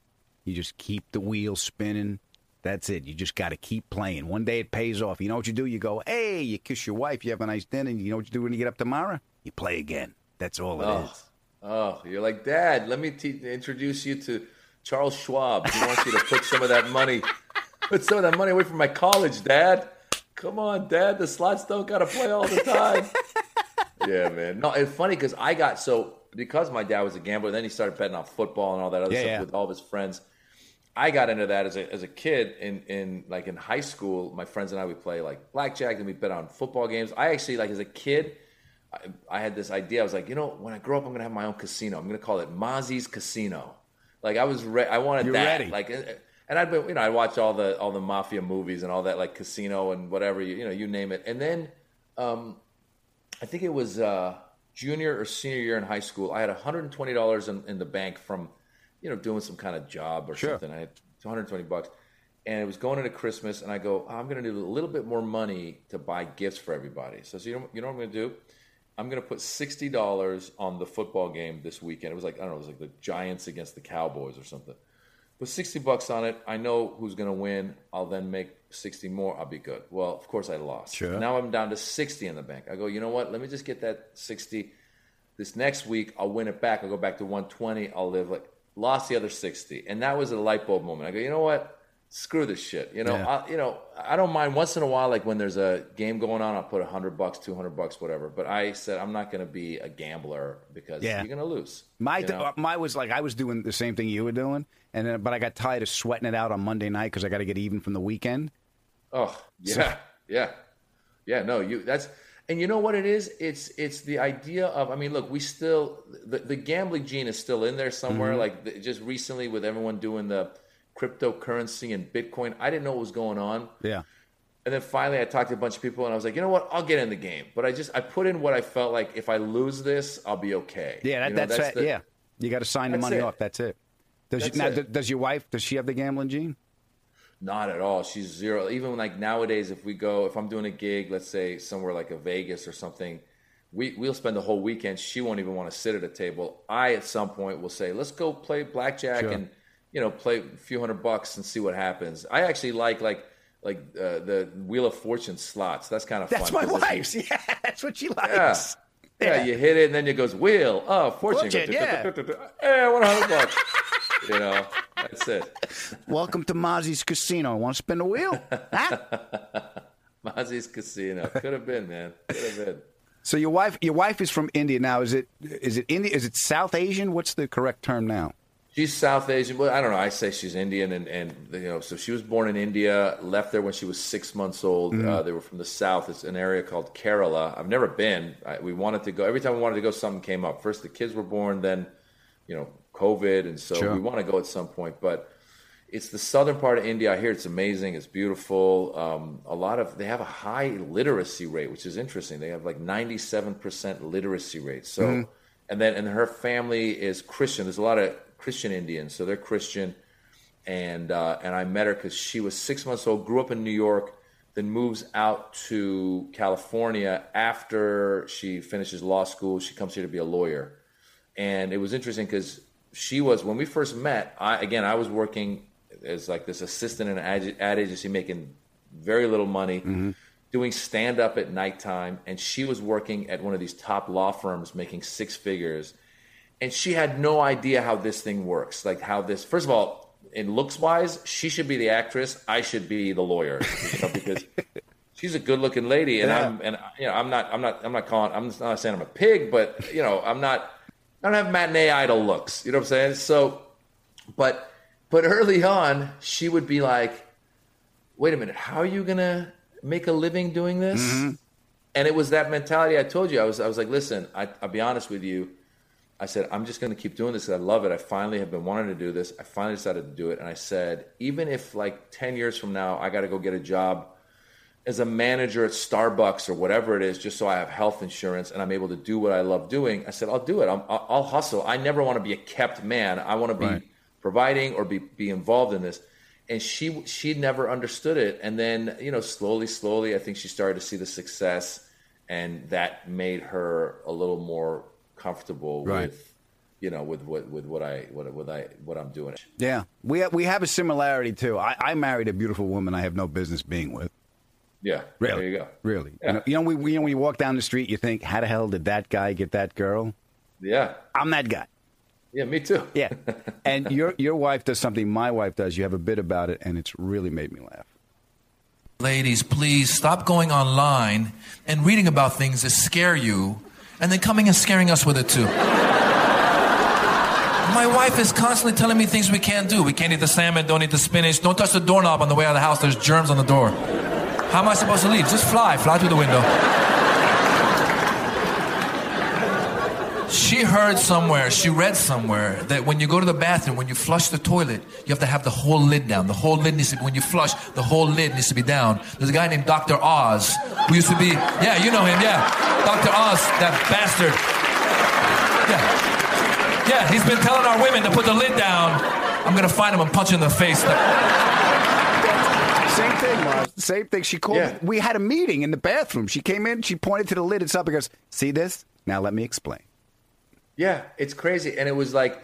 Speaker 3: You just keep the wheel spinning. That's it. You just got to keep playing. One day it pays off. You know what you do? You go, hey, you kiss your wife. You have a nice dinner. You know what you do when you get up tomorrow? You play again. That's all it oh. is.
Speaker 10: Oh, oh, you're like, Dad, let me te- introduce you to Charles Schwab. He wants you to put some of that money, put some of that money away from my college, Dad. Come on, Dad. The slots don't got to play all the time. yeah, man. No, it's funny because I got so because my dad was a gambler. Then he started betting on football and all that other
Speaker 3: Yeah,
Speaker 10: stuff
Speaker 3: yeah.
Speaker 10: with all of his friends. I got into that as a as a kid in in like in high school. My friends and I would play like blackjack and we bet on football games. I actually like as a kid. I, I had this idea. I was like, you know, when I grow up, I'm gonna have my own casino. I'm gonna call it Mozzie's Casino. Like I was, re- I wanted
Speaker 3: You're
Speaker 10: that.
Speaker 3: ready.
Speaker 10: Like, and I'd been, you know, I'd watch all the all the mafia movies and all that, like Casino and whatever, you, you know, you name it. And then, um, I think it was uh, junior or senior year in high school. I had 120 dollars in, in the bank from, you know, doing some kind of job or
Speaker 3: Sure.
Speaker 10: something. I had 120 bucks, and it was going into Christmas. And I go, oh, I'm going to need a little bit more money to buy gifts for everybody. So, so you know, you know what I'm going to do? I'm going to put sixty dollars on the football game this weekend. It was like I don't know, it was like the Giants against the Cowboys or something. Put sixty bucks on it. I know who's going to win. I'll then make sixty more. I'll be good. Well, of course I lost.
Speaker 3: Sure.
Speaker 10: Now I'm down to sixty in the bank. I go, you know what? Let me just get that sixty. This next week I'll win it back. I'll go back to one twenty. I'll live like lost the other sixty, and that was a light bulb moment. I go, you know what? Screw this shit. You know,
Speaker 3: Yeah.
Speaker 10: I, you know, I don't mind once in a while, like when there's a game going on, I'll put a hundred bucks, two hundred bucks, whatever. But I said I'm not going to be a gambler because
Speaker 3: Yeah.
Speaker 10: you're going to lose.
Speaker 3: My
Speaker 10: you know?
Speaker 3: my was like I was doing the same thing you were doing, and then, but I got tired of sweating it out on Monday night because I got to get even from the weekend.
Speaker 10: Oh yeah,
Speaker 3: So-
Speaker 10: yeah, yeah. No, you. That's and you know what it is. It's it's the idea of. I mean, look, we still the, the gambling gene is still in there somewhere.
Speaker 3: Mhm.
Speaker 10: Like the, just recently with everyone doing the cryptocurrency and Bitcoin, I didn't know what was going on.
Speaker 3: Yeah.
Speaker 10: And then finally, I talked to a bunch of people, and I was like, you know what? I'll get in the game. But I just I put in what I felt like if I lose this, I'll be okay.
Speaker 3: Yeah, that,
Speaker 10: You know,
Speaker 3: that's, it.
Speaker 10: the-
Speaker 3: yeah. You got to sign the money
Speaker 10: it.
Speaker 3: off. That's it. Does
Speaker 10: That's
Speaker 3: you, now,
Speaker 10: it.
Speaker 3: does your wife? Does she have the gambling gene?
Speaker 10: Not at all. She's zero. Even like nowadays, if we go, if I'm doing a gig, let's say somewhere like a Vegas or something, we we'll spend the whole weekend. She won't even want to sit at a table. I at some point will say, let's go play blackjack
Speaker 3: Sure.
Speaker 10: and you know play a few hundred bucks and see what happens. I actually like like like uh, the Wheel of Fortune slots. That's kind of
Speaker 3: That's
Speaker 10: fun.
Speaker 3: my wife's. Yeah, that's what she
Speaker 10: Yeah.
Speaker 3: likes.
Speaker 10: Yeah, you hit it, and then it goes wheel. Oh, fortune.
Speaker 3: Fortune, yeah.
Speaker 10: Hey, one hundred bucks. You know, that's it.
Speaker 3: Welcome to Mozzie's Casino. Want to spin the wheel?
Speaker 10: Mozzie's Casino could have been, man. Could have been.
Speaker 3: So your wife, your wife is from India now. Is it is it India? Is it South Asian? What's the correct term now?
Speaker 10: She's South Asian, but I don't know. I say she's Indian, and, and you know, so she was born in India, left there when she was six months old.
Speaker 3: Mhm.
Speaker 10: Uh, they were from the south. It's an area called Kerala. I've never been. I, we wanted to go. Every time we wanted to go, something came up. First, the kids were born, then, you know, COVID, and so
Speaker 3: Sure.
Speaker 10: we want to go at some point. But it's the southern part of India. I hear it's amazing. It's beautiful. Um, a lot of they have a high literacy rate, which is interesting. They have like ninety-seven percent literacy rate. So,
Speaker 3: Mhm.
Speaker 10: and then and her family is Christian. There's a lot of Christian Indians, so they're Christian. And uh, and I met her because she was six months old, grew up in New York, then moves out to California after she finishes law school. She comes here to be a lawyer, and it was interesting because she was when we first met. I again I was working as like this assistant in an ad, ad agency, making very little money mm-hmm. doing stand up at nighttime, and she was working at one of these top law firms making six figures. And she had no idea how this thing works. Like, how this, first of all, in looks wise, she should be the actress, I should be the lawyer, you know, because she's a good looking lady. And
Speaker 3: Yeah.
Speaker 10: I'm, and, you know, I'm not, I'm not, I'm not calling, I'm not saying I'm a pig, but, you know, I'm not, I don't have matinee idol looks. You know what I'm saying? So, but, but early on, she would be like, wait a minute, how are you to make a living doing this? Mm-hmm. And it was that mentality I told you. I was, I was like, listen, I, I'll be honest with you. I said, I'm just going to keep doing this I love it. I finally have been wanting to do this. I finally decided to do it. And I said, even if like 10 years from now, I got to go get a job. As a manager at Starbucks or whatever it is, just so I have health insurance and I'm able to do what I love doing, I said, I'll do it. I'm, I'll, I'll hustle. I never want to be a kept man. I want to be
Speaker 3: Right.
Speaker 10: providing or be, be involved in this. And she she never understood it. And then, you know, slowly, slowly, I think she started to see the success and that made her a little more comfortable
Speaker 3: Right.
Speaker 10: with, you know, with what with what I what what I what I'm doing.
Speaker 3: Yeah, we have, we have a similarity too. I, I married a beautiful woman I have no business being with.
Speaker 10: Yeah,
Speaker 3: Really,
Speaker 10: there you go.
Speaker 3: really.
Speaker 10: Yeah.
Speaker 3: You, know, you know, we, you know, when you walk down the street, you think, "How the hell did that guy get that girl?"
Speaker 10: Yeah,
Speaker 3: I'm that guy.
Speaker 10: yeah, me too.
Speaker 3: Yeah, and your your wife does something my wife does. You have a bit about it, and it's really made me laugh.
Speaker 11: Ladies, please stop going online and reading about things that scare you and then coming and scaring us with it too. My wife is constantly telling me things we can't do. We can't eat the salmon, don't eat the spinach, don't touch the doorknob on the way out of the house, there's germs on the door. How am I supposed to leave? Just fly, fly through the window. She heard somewhere, she read somewhere that when you go to the bathroom, when you flush the toilet, you have to have the whole lid down. The whole lid needs to be, when you flush, the whole lid needs to be down. There's a guy named Dr. Oz who used to be, yeah, you know him, yeah. Dr. Oz, that bastard. Yeah. Yeah, he's been telling our women to put the lid down. I'm gonna find him and punch him in the face.
Speaker 3: Same thing, Maz. Same thing. She called.
Speaker 10: Yeah.
Speaker 3: We had a meeting in the bathroom. She came in. She pointed to the lid. It's up. and goes, "See this? Now let me explain."
Speaker 10: Yeah, it's crazy, and it was like,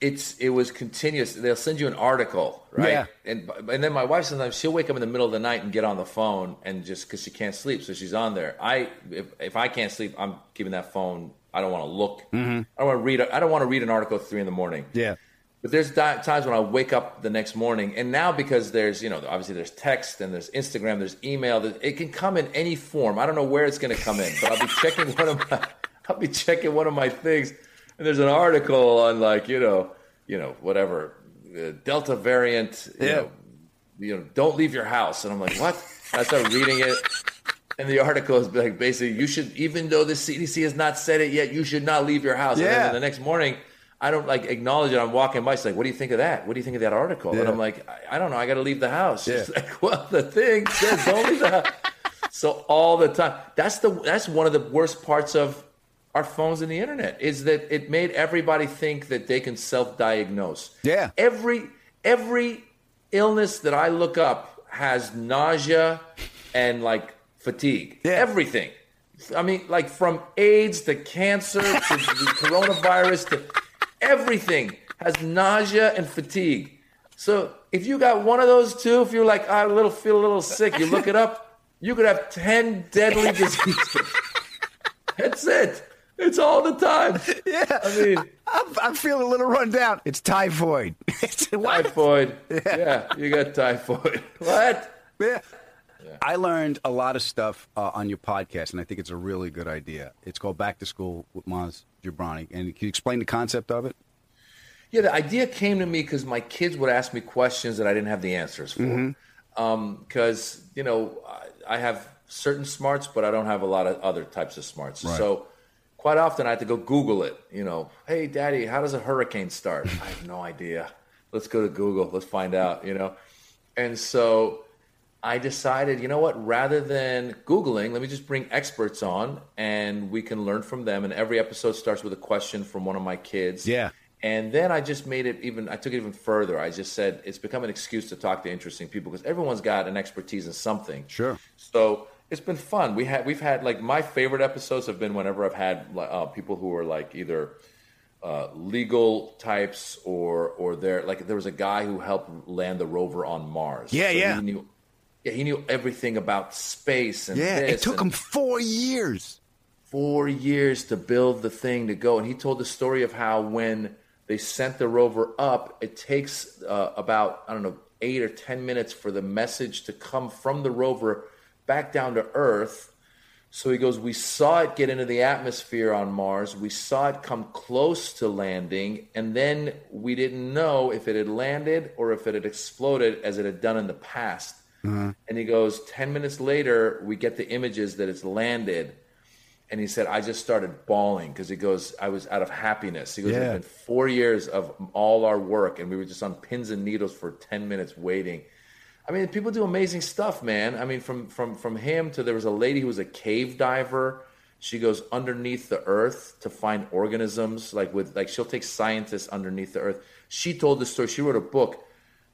Speaker 10: it's it was continuous. They'll send you an article, right?
Speaker 3: Yeah.
Speaker 10: And and then my wife sometimes she'll wake up in the middle of the night and get on the phone and just because she can't sleep, so she's on there. I if if I can't sleep, I'm keeping that phone. I don't want to look. Mm-hmm. I don't want to read. I don't want to read an article at three in the morning.
Speaker 3: Yeah.
Speaker 10: But there's di- times when I wake up the next morning, and now because there's, you know, obviously there's text and there's Instagram, there's email. that- It can come in any form. I don't know where it's going to come in, but I'll be checking one of my, I'll be checking one of my things, and there's an article on like, you know, you know, whatever, uh, Delta variant. You
Speaker 3: Yeah.
Speaker 10: know, you know, don't leave your house, and I'm like, what? And I start reading it. And the article is like basically, you should, even though the CDC has not said it yet, you should not leave your house. And
Speaker 3: Yeah.
Speaker 10: then the next morning, I don't like acknowledge it. I'm walking by. She's like, "What do you think of that? What do you think of that article?" And I'm like, "I, I don't know. I got to leave the house." She's like, "Well, the thing says don't leave the house." So all the time, that's the that's one of the worst parts of our phones and the internet is that it made everybody think that they can self-diagnose.
Speaker 3: Yeah.
Speaker 10: Every every illness that I look up has nausea and like fatigue.
Speaker 3: Yeah.
Speaker 10: Everything. I mean, like from AIDS to cancer to the coronavirus to everything has nausea and fatigue. So if you got one of those two, if you're like I a little feel a little sick, you look it up, you could have ten deadly diseases. That's it. It's all the time.
Speaker 3: Yeah.
Speaker 10: I mean,
Speaker 3: I'm, I'm feeling a little run down. It's typhoid. It's
Speaker 10: typhoid. Yeah, you got typhoid. What?
Speaker 3: Yeah. I learned a lot of stuff uh, on your podcast, and I think it's a really good idea. It's called Back to School with Maz Jobrani. And can you explain the concept of it?
Speaker 10: Yeah, the idea came to me because my kids would ask me questions that I didn't have the answers for. Mm-hmm. Um, because you know, I, I have certain smarts, but I don't have a lot of other types of smarts.
Speaker 3: Right.
Speaker 10: So quite often I have to go Google it. You know, hey, Daddy, how does a hurricane start? I have no idea. Let's go to Google. Let's find out. You know, and so I decided, you know what? Rather than Googling, let me just bring experts on, and we can learn from them. And every episode starts with a question from one of my kids.
Speaker 3: Yeah.
Speaker 10: And then I just made it even, I took it even further. I just said it's become an excuse to talk to interesting people because everyone's got an expertise in something.
Speaker 3: Sure.
Speaker 10: So it's been fun. We had, we've had like my favorite episodes have been whenever I've had uh, people who are like either uh, legal types or, or they're like, there was a guy who helped land the rover on Mars.
Speaker 3: Yeah,
Speaker 10: So
Speaker 3: yeah.
Speaker 10: He knew, yeah, he knew everything about space and
Speaker 3: Yeah. It took him four years.
Speaker 10: four years to build the thing to go. And he told the story of how when they sent the rover up, it takes uh, about, I don't know, eight or 10 minutes for the message to come from the rover back down to Earth. So he goes, We saw it get into the atmosphere on Mars. We saw it come close to landing. And then we didn't know if it had landed or if it had exploded as it had done in the past. Mm-hmm. And he goes, 10 minutes later, we get the images that it's landed. And he said, I just started bawling because he goes, I was out of happiness. He goes,
Speaker 3: Yeah.
Speaker 10: it's been four years of all our work, and we were just on pins and needles for 10 minutes waiting. I mean, people do amazing stuff, man. I mean, from from from him to there was a lady who was a cave diver. She goes underneath the earth to find organisms, like with like she'll take scientists underneath the earth. She told the story. She wrote a book.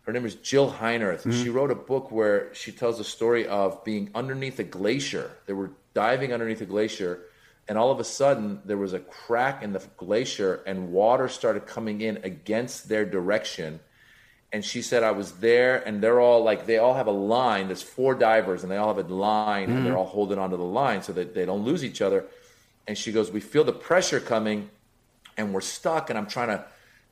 Speaker 10: Her name is Jill Heinerth.
Speaker 3: Mm-hmm.
Speaker 10: She wrote a book where she tells the story of being underneath a glacier. They were diving underneath a glacier, and all of a sudden there was a crack in the glacier, and water started coming in against their direction and she said I was there, and they're all like they all have a line. There's four divers, and they all have a line, and they're all holding onto the line so that they don't lose each other. And she goes, "We feel the pressure coming, and we're stuck, and I'm trying to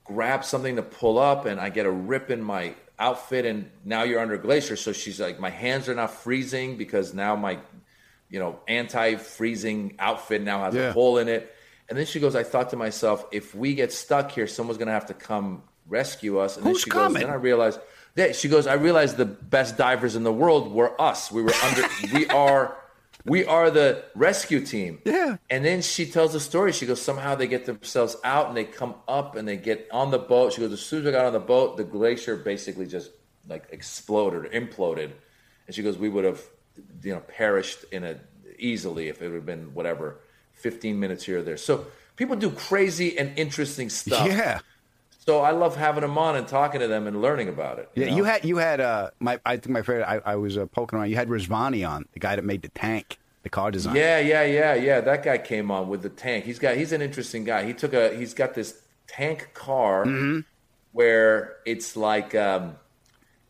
Speaker 10: grab something to pull up, and I get a rip in my outfit, and now you're under glacier." So she's like, "My hands are not freezing because now my, you know, anti-freezing outfit now has
Speaker 3: Yeah.
Speaker 10: a hole in it." And then she goes, "I thought to myself, if we get stuck here, someone's gonna have to come rescue us." And
Speaker 3: Who's
Speaker 10: then she goes, "Then I realized." Yeah, she goes. I realized the best divers in the world were us. We were under. we are. We are the rescue team.
Speaker 3: Yeah.
Speaker 10: And then she tells a story. She goes, somehow they get themselves out and they come up and they get on the boat. She goes, as soon as I got on the boat, the glacier basically just like exploded or imploded. And she goes, we would have, you know, perished in a easily if it would have been whatever, 15 minutes here or there. So people do crazy and interesting stuff.
Speaker 3: Yeah.
Speaker 10: So I love having them on and talking to them and learning about it.
Speaker 3: Yeah,
Speaker 10: know?
Speaker 3: you had you had uh my I think my favorite I, I was uh, poking around. You had Rezvani on, the guy that made the tank, the car design.
Speaker 10: Yeah, yeah, yeah, yeah. That guy came on with the tank. He's got he's an interesting guy. He took a he's got this tank car
Speaker 3: Mm-hmm.
Speaker 10: where it's like um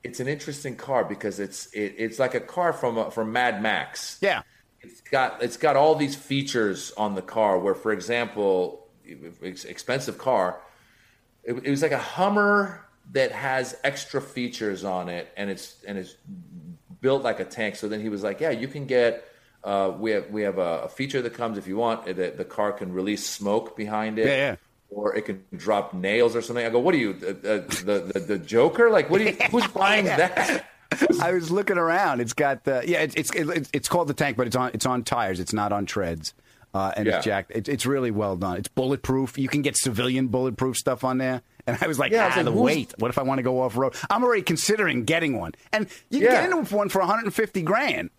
Speaker 10: it's an interesting car because it's it, it's like a car from a, from Mad Max.
Speaker 3: Yeah.
Speaker 10: It's got it's got all these features on the car where for example, it's expensive car it, it was like a Hummer that has extra features on it, and it's and it's built like a tank. So then he was like, "Yeah, you can get. Uh, we have we have a, a feature that comes if you want that the car can release smoke behind it,
Speaker 3: Yeah, yeah.
Speaker 10: or it can drop nails or something." I go, "What are you, the the, the, the Joker? Like, what are you? Who's buying that?"
Speaker 3: I was looking around. It's got the yeah. It's it's it's it's called the tank, but it's on it's on tires. It's not on treads. Uh, and
Speaker 10: Yeah.
Speaker 3: it's jacked. It's it's really well done. It's bulletproof. You can get civilian bulletproof stuff on there. And I was like,
Speaker 10: Yeah,
Speaker 3: ah,
Speaker 10: was like,
Speaker 3: the weight. What if I want to go off road? I'm already considering getting one. And you can
Speaker 10: Yeah.
Speaker 3: get into one for 150 grand.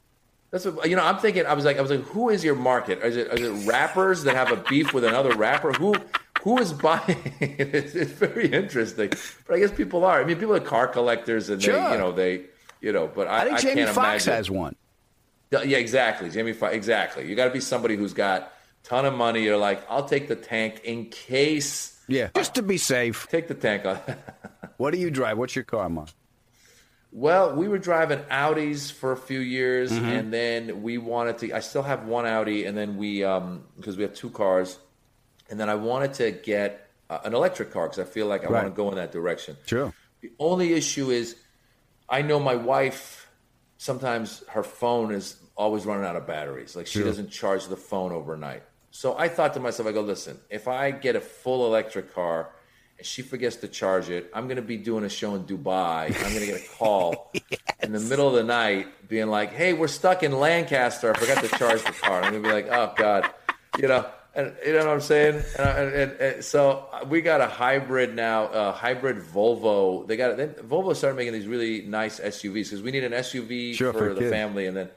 Speaker 10: That's what you know. I'm thinking. I was like, I was like, who is your market? Is it, is it rappers that have a beef with another rapper? Who who is buying? It's, it's very interesting. But I guess people are. I mean, people are car collectors, and
Speaker 3: Sure.
Speaker 10: they, you know, they, you know. But I,
Speaker 3: I think Jamie Foxx has one.
Speaker 10: Yeah, exactly. Jamie Foxx. Exactly. You got to be somebody who's got ton of money. You're like, I'll take the tank in case.
Speaker 3: Yeah, just to be safe.
Speaker 10: Take the tank on.
Speaker 3: What do you drive? What's your car, Mark?
Speaker 10: Well, we were driving Audis for a few years,
Speaker 3: Mhm.
Speaker 10: and then we wanted to. I still have one Audi, and then we um because we have two cars, and then I wanted to get uh, an electric car because I feel like I
Speaker 3: Right.
Speaker 10: want to go in that direction.
Speaker 3: Sure.
Speaker 10: The only issue is, I know my wife. Sometimes her phone is always running out of batteries. Like she
Speaker 3: Sure.
Speaker 10: doesn't charge the phone overnight. So I thought to myself, I go, listen, if I get a full electric car and she forgets to charge it, I'm going to be doing a show in Dubai. I'm going to get a call in the middle of the night being like, hey, we're stuck in Lancaster. I forgot to charge the car. I'm going to be like, oh, God. You know, and you know what I'm saying? And, uh, and, and, and so uh, we got a hybrid now, a hybrid Volvo. They got then Volvo started making these really nice SUVs because we need an SUV
Speaker 3: Sure,
Speaker 10: for,
Speaker 3: for
Speaker 10: the
Speaker 3: kid.
Speaker 10: family, and then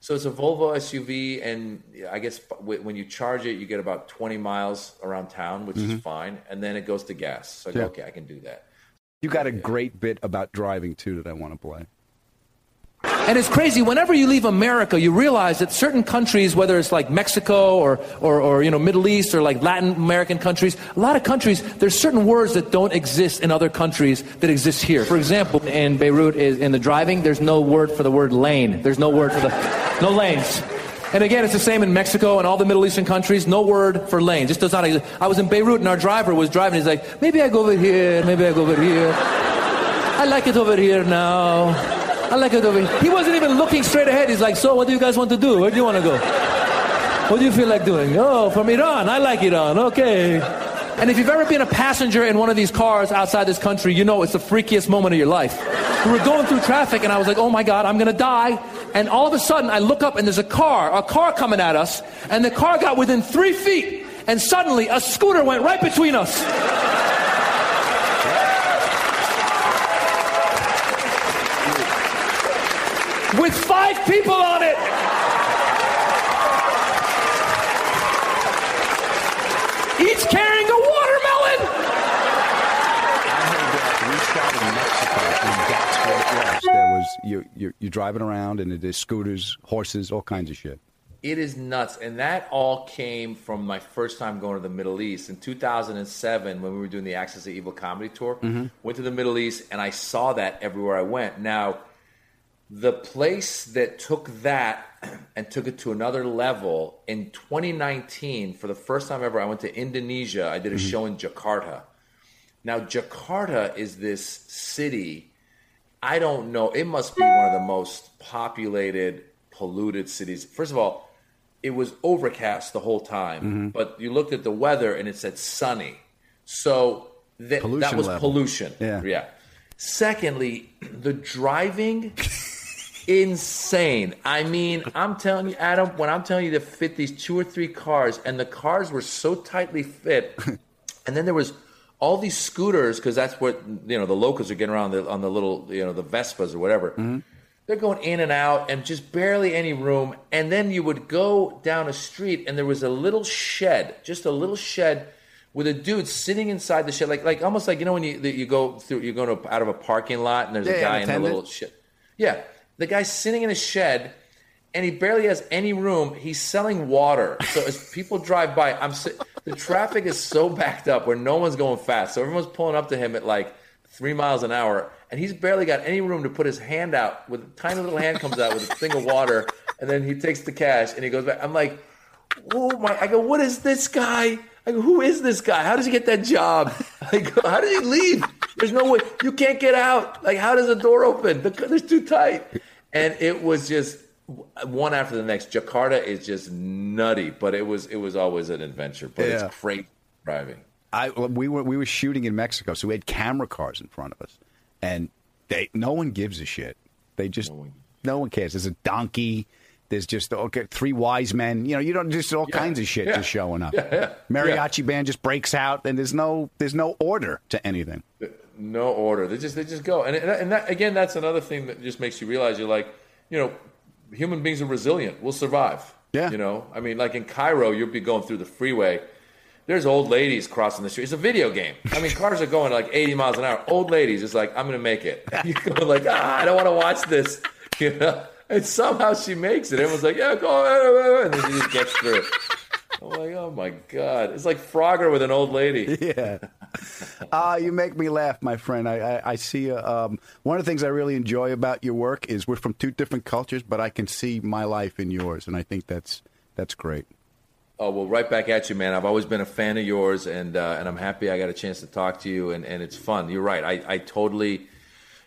Speaker 10: so it's a Volvo SUV, and I guess when you charge it, you get about 20 miles around town, which is
Speaker 3: Mhm.
Speaker 10: fine, and then it goes to gas. So I go,
Speaker 3: Yeah.
Speaker 10: okay, I can do that.
Speaker 3: You got a great bit about driving too that I want to play.
Speaker 11: And it's crazy. Whenever you leave America, you realize that certain countries, whether it's like Mexico or, or, or you know Middle East or like Latin American countries, a lot of countries, there's certain words that don't exist in other countries that exist here. For example, in Beirut, is in the driving, there's no word for the word lane. There's no word for the no lanes. And again, it's the same in Mexico and all the Middle Eastern countries. No word for lane. Just does not exist. I was in Beirut and our driver was driving. He's like, maybe I go over here, maybe I go over here. I like it over here now. I like it over here. He wasn't even looking straight ahead. He's like, so what do you guys want to do? Where do you want to go? What do you feel like doing? Oh, from Iran. I like Iran. Okay. And if you've ever been a passenger in one of these cars outside this country, you know it's the freakiest moment of your life. We were going through traffic and I was like, oh my God, I'm going to die. And all of a sudden I look up and there's a car, a car coming at us, and the car got within three feet. And suddenly a scooter went right between us. With five people on it. Each carrying a watermelon. I heard this.
Speaker 3: We shot in Mexico, and that's what it was. There was you you you're driving around, and there's scooters, horses, all kinds of shit.
Speaker 10: It is nuts. And that all came from my first time going to the Middle East. In 2007, when we were doing the Axis of Evil comedy tour,
Speaker 3: Mm-hmm.
Speaker 10: went to the Middle East and I saw that everywhere I went. Now, the place that took that and took it to another level in 2019, for the first time ever, I went to Indonesia. I did a
Speaker 3: Mm-hmm.
Speaker 10: show in Jakarta. Now, Jakarta is this city. I don't know. It must be one of the most populated, polluted cities. First of all, it was overcast the whole time,
Speaker 3: Mm-hmm.
Speaker 10: but you looked at the weather and it said sunny. So that, that was
Speaker 3: level.
Speaker 10: pollution.
Speaker 3: Yeah.
Speaker 10: Yeah. Secondly, the driving insane. I mean, I'm telling you, Adam, when I'm telling you to fit these two or three cars, and the cars were so tightly fit, and then there was all these scooters because that's what you know the locals are getting around the, on the little you know the Vespas or whatever. Mm-hmm. They're going in and out and just barely any room. And then you would go down a street and there was a little shed, just a little shed with a dude sitting inside the shed, like like almost like you know when you you go through you're going to, out of a parking lot and there's
Speaker 3: Yeah,
Speaker 10: a guy in a little shed. Yeah, the guy's sitting in a shed, and he barely has any room. He's selling water. So as people drive by, I'm si- the traffic is so backed up where no one's going fast. So everyone's pulling up to him at like three miles an hour, and he's barely got any room to put his hand out. With a tiny little hand comes out with a thing of water, and then he takes the cash and he goes back. I'm like, oh my! I go, what is this guy? I go, who is this guy? How does he get that job? I go, how did he leave? There's no way you can't get out. Like, how does the door open? The, it's too tight. And it was just one after the next. Jakarta is just nutty, but it was it was always an adventure. But
Speaker 3: Yeah.
Speaker 10: it's great driving.
Speaker 3: I we were we were shooting in Mexico, so we had camera cars in front of us, and they no one gives a shit. They just no one, cares. There's a donkey. There's just okay, three wise men. You know, you don't just all kinds of shit
Speaker 10: yeah,
Speaker 3: just showing up.
Speaker 10: yeah, yeah,
Speaker 3: Mariachi band just breaks out, and there's no there's no order to anything.
Speaker 10: No order. They just they just go. And and that, again, that's another thing that just makes you realize you're like, you know, human beings are resilient. We'll survive.
Speaker 3: Yeah.
Speaker 10: You know, I mean, like in Cairo, you'll be going through the freeway. There's old ladies crossing the street. It's a video game. I mean, cars are going like 80 miles an hour. Old ladies, it's like I'm gonna make it. You're going like, ah, I don't want to watch this. You know. And somehow she makes it. Everyone's like, yeah, go on. And then she just gets through it. I'm like, oh my God. It's like Frogger with an old lady.
Speaker 3: Yeah. Ah, you make me laugh, my friend. I, I, I see. Uh, um, one of the things I really enjoy about your work is we're from two different cultures, but I can see my life in yours, and I think that's that's great.
Speaker 10: Oh well, right back at you, man. I've always been a fan of yours, and uh, and I'm happy I got a chance to talk to you, and, and it's fun. You're right. I, I totally.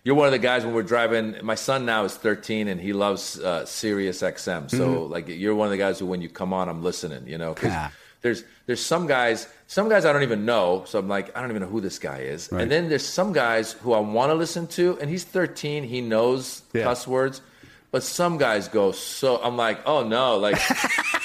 Speaker 10: You're one of the guys when we're driving. My son now is 13, and he loves uh, Sirius XM. So
Speaker 3: Mhm.
Speaker 10: like, you're one of the guys who, when you come on, I'm listening. You know, 'cause
Speaker 3: Ah.
Speaker 10: there's there's some guys, some guys I don't even know. So I'm like, I don't even know who this guy is.
Speaker 3: Right.
Speaker 10: And then there's some guys who I want to listen to, and he's 13. He knows
Speaker 3: Yeah.
Speaker 10: cuss words, but some guys go so. I'm like, oh no, like.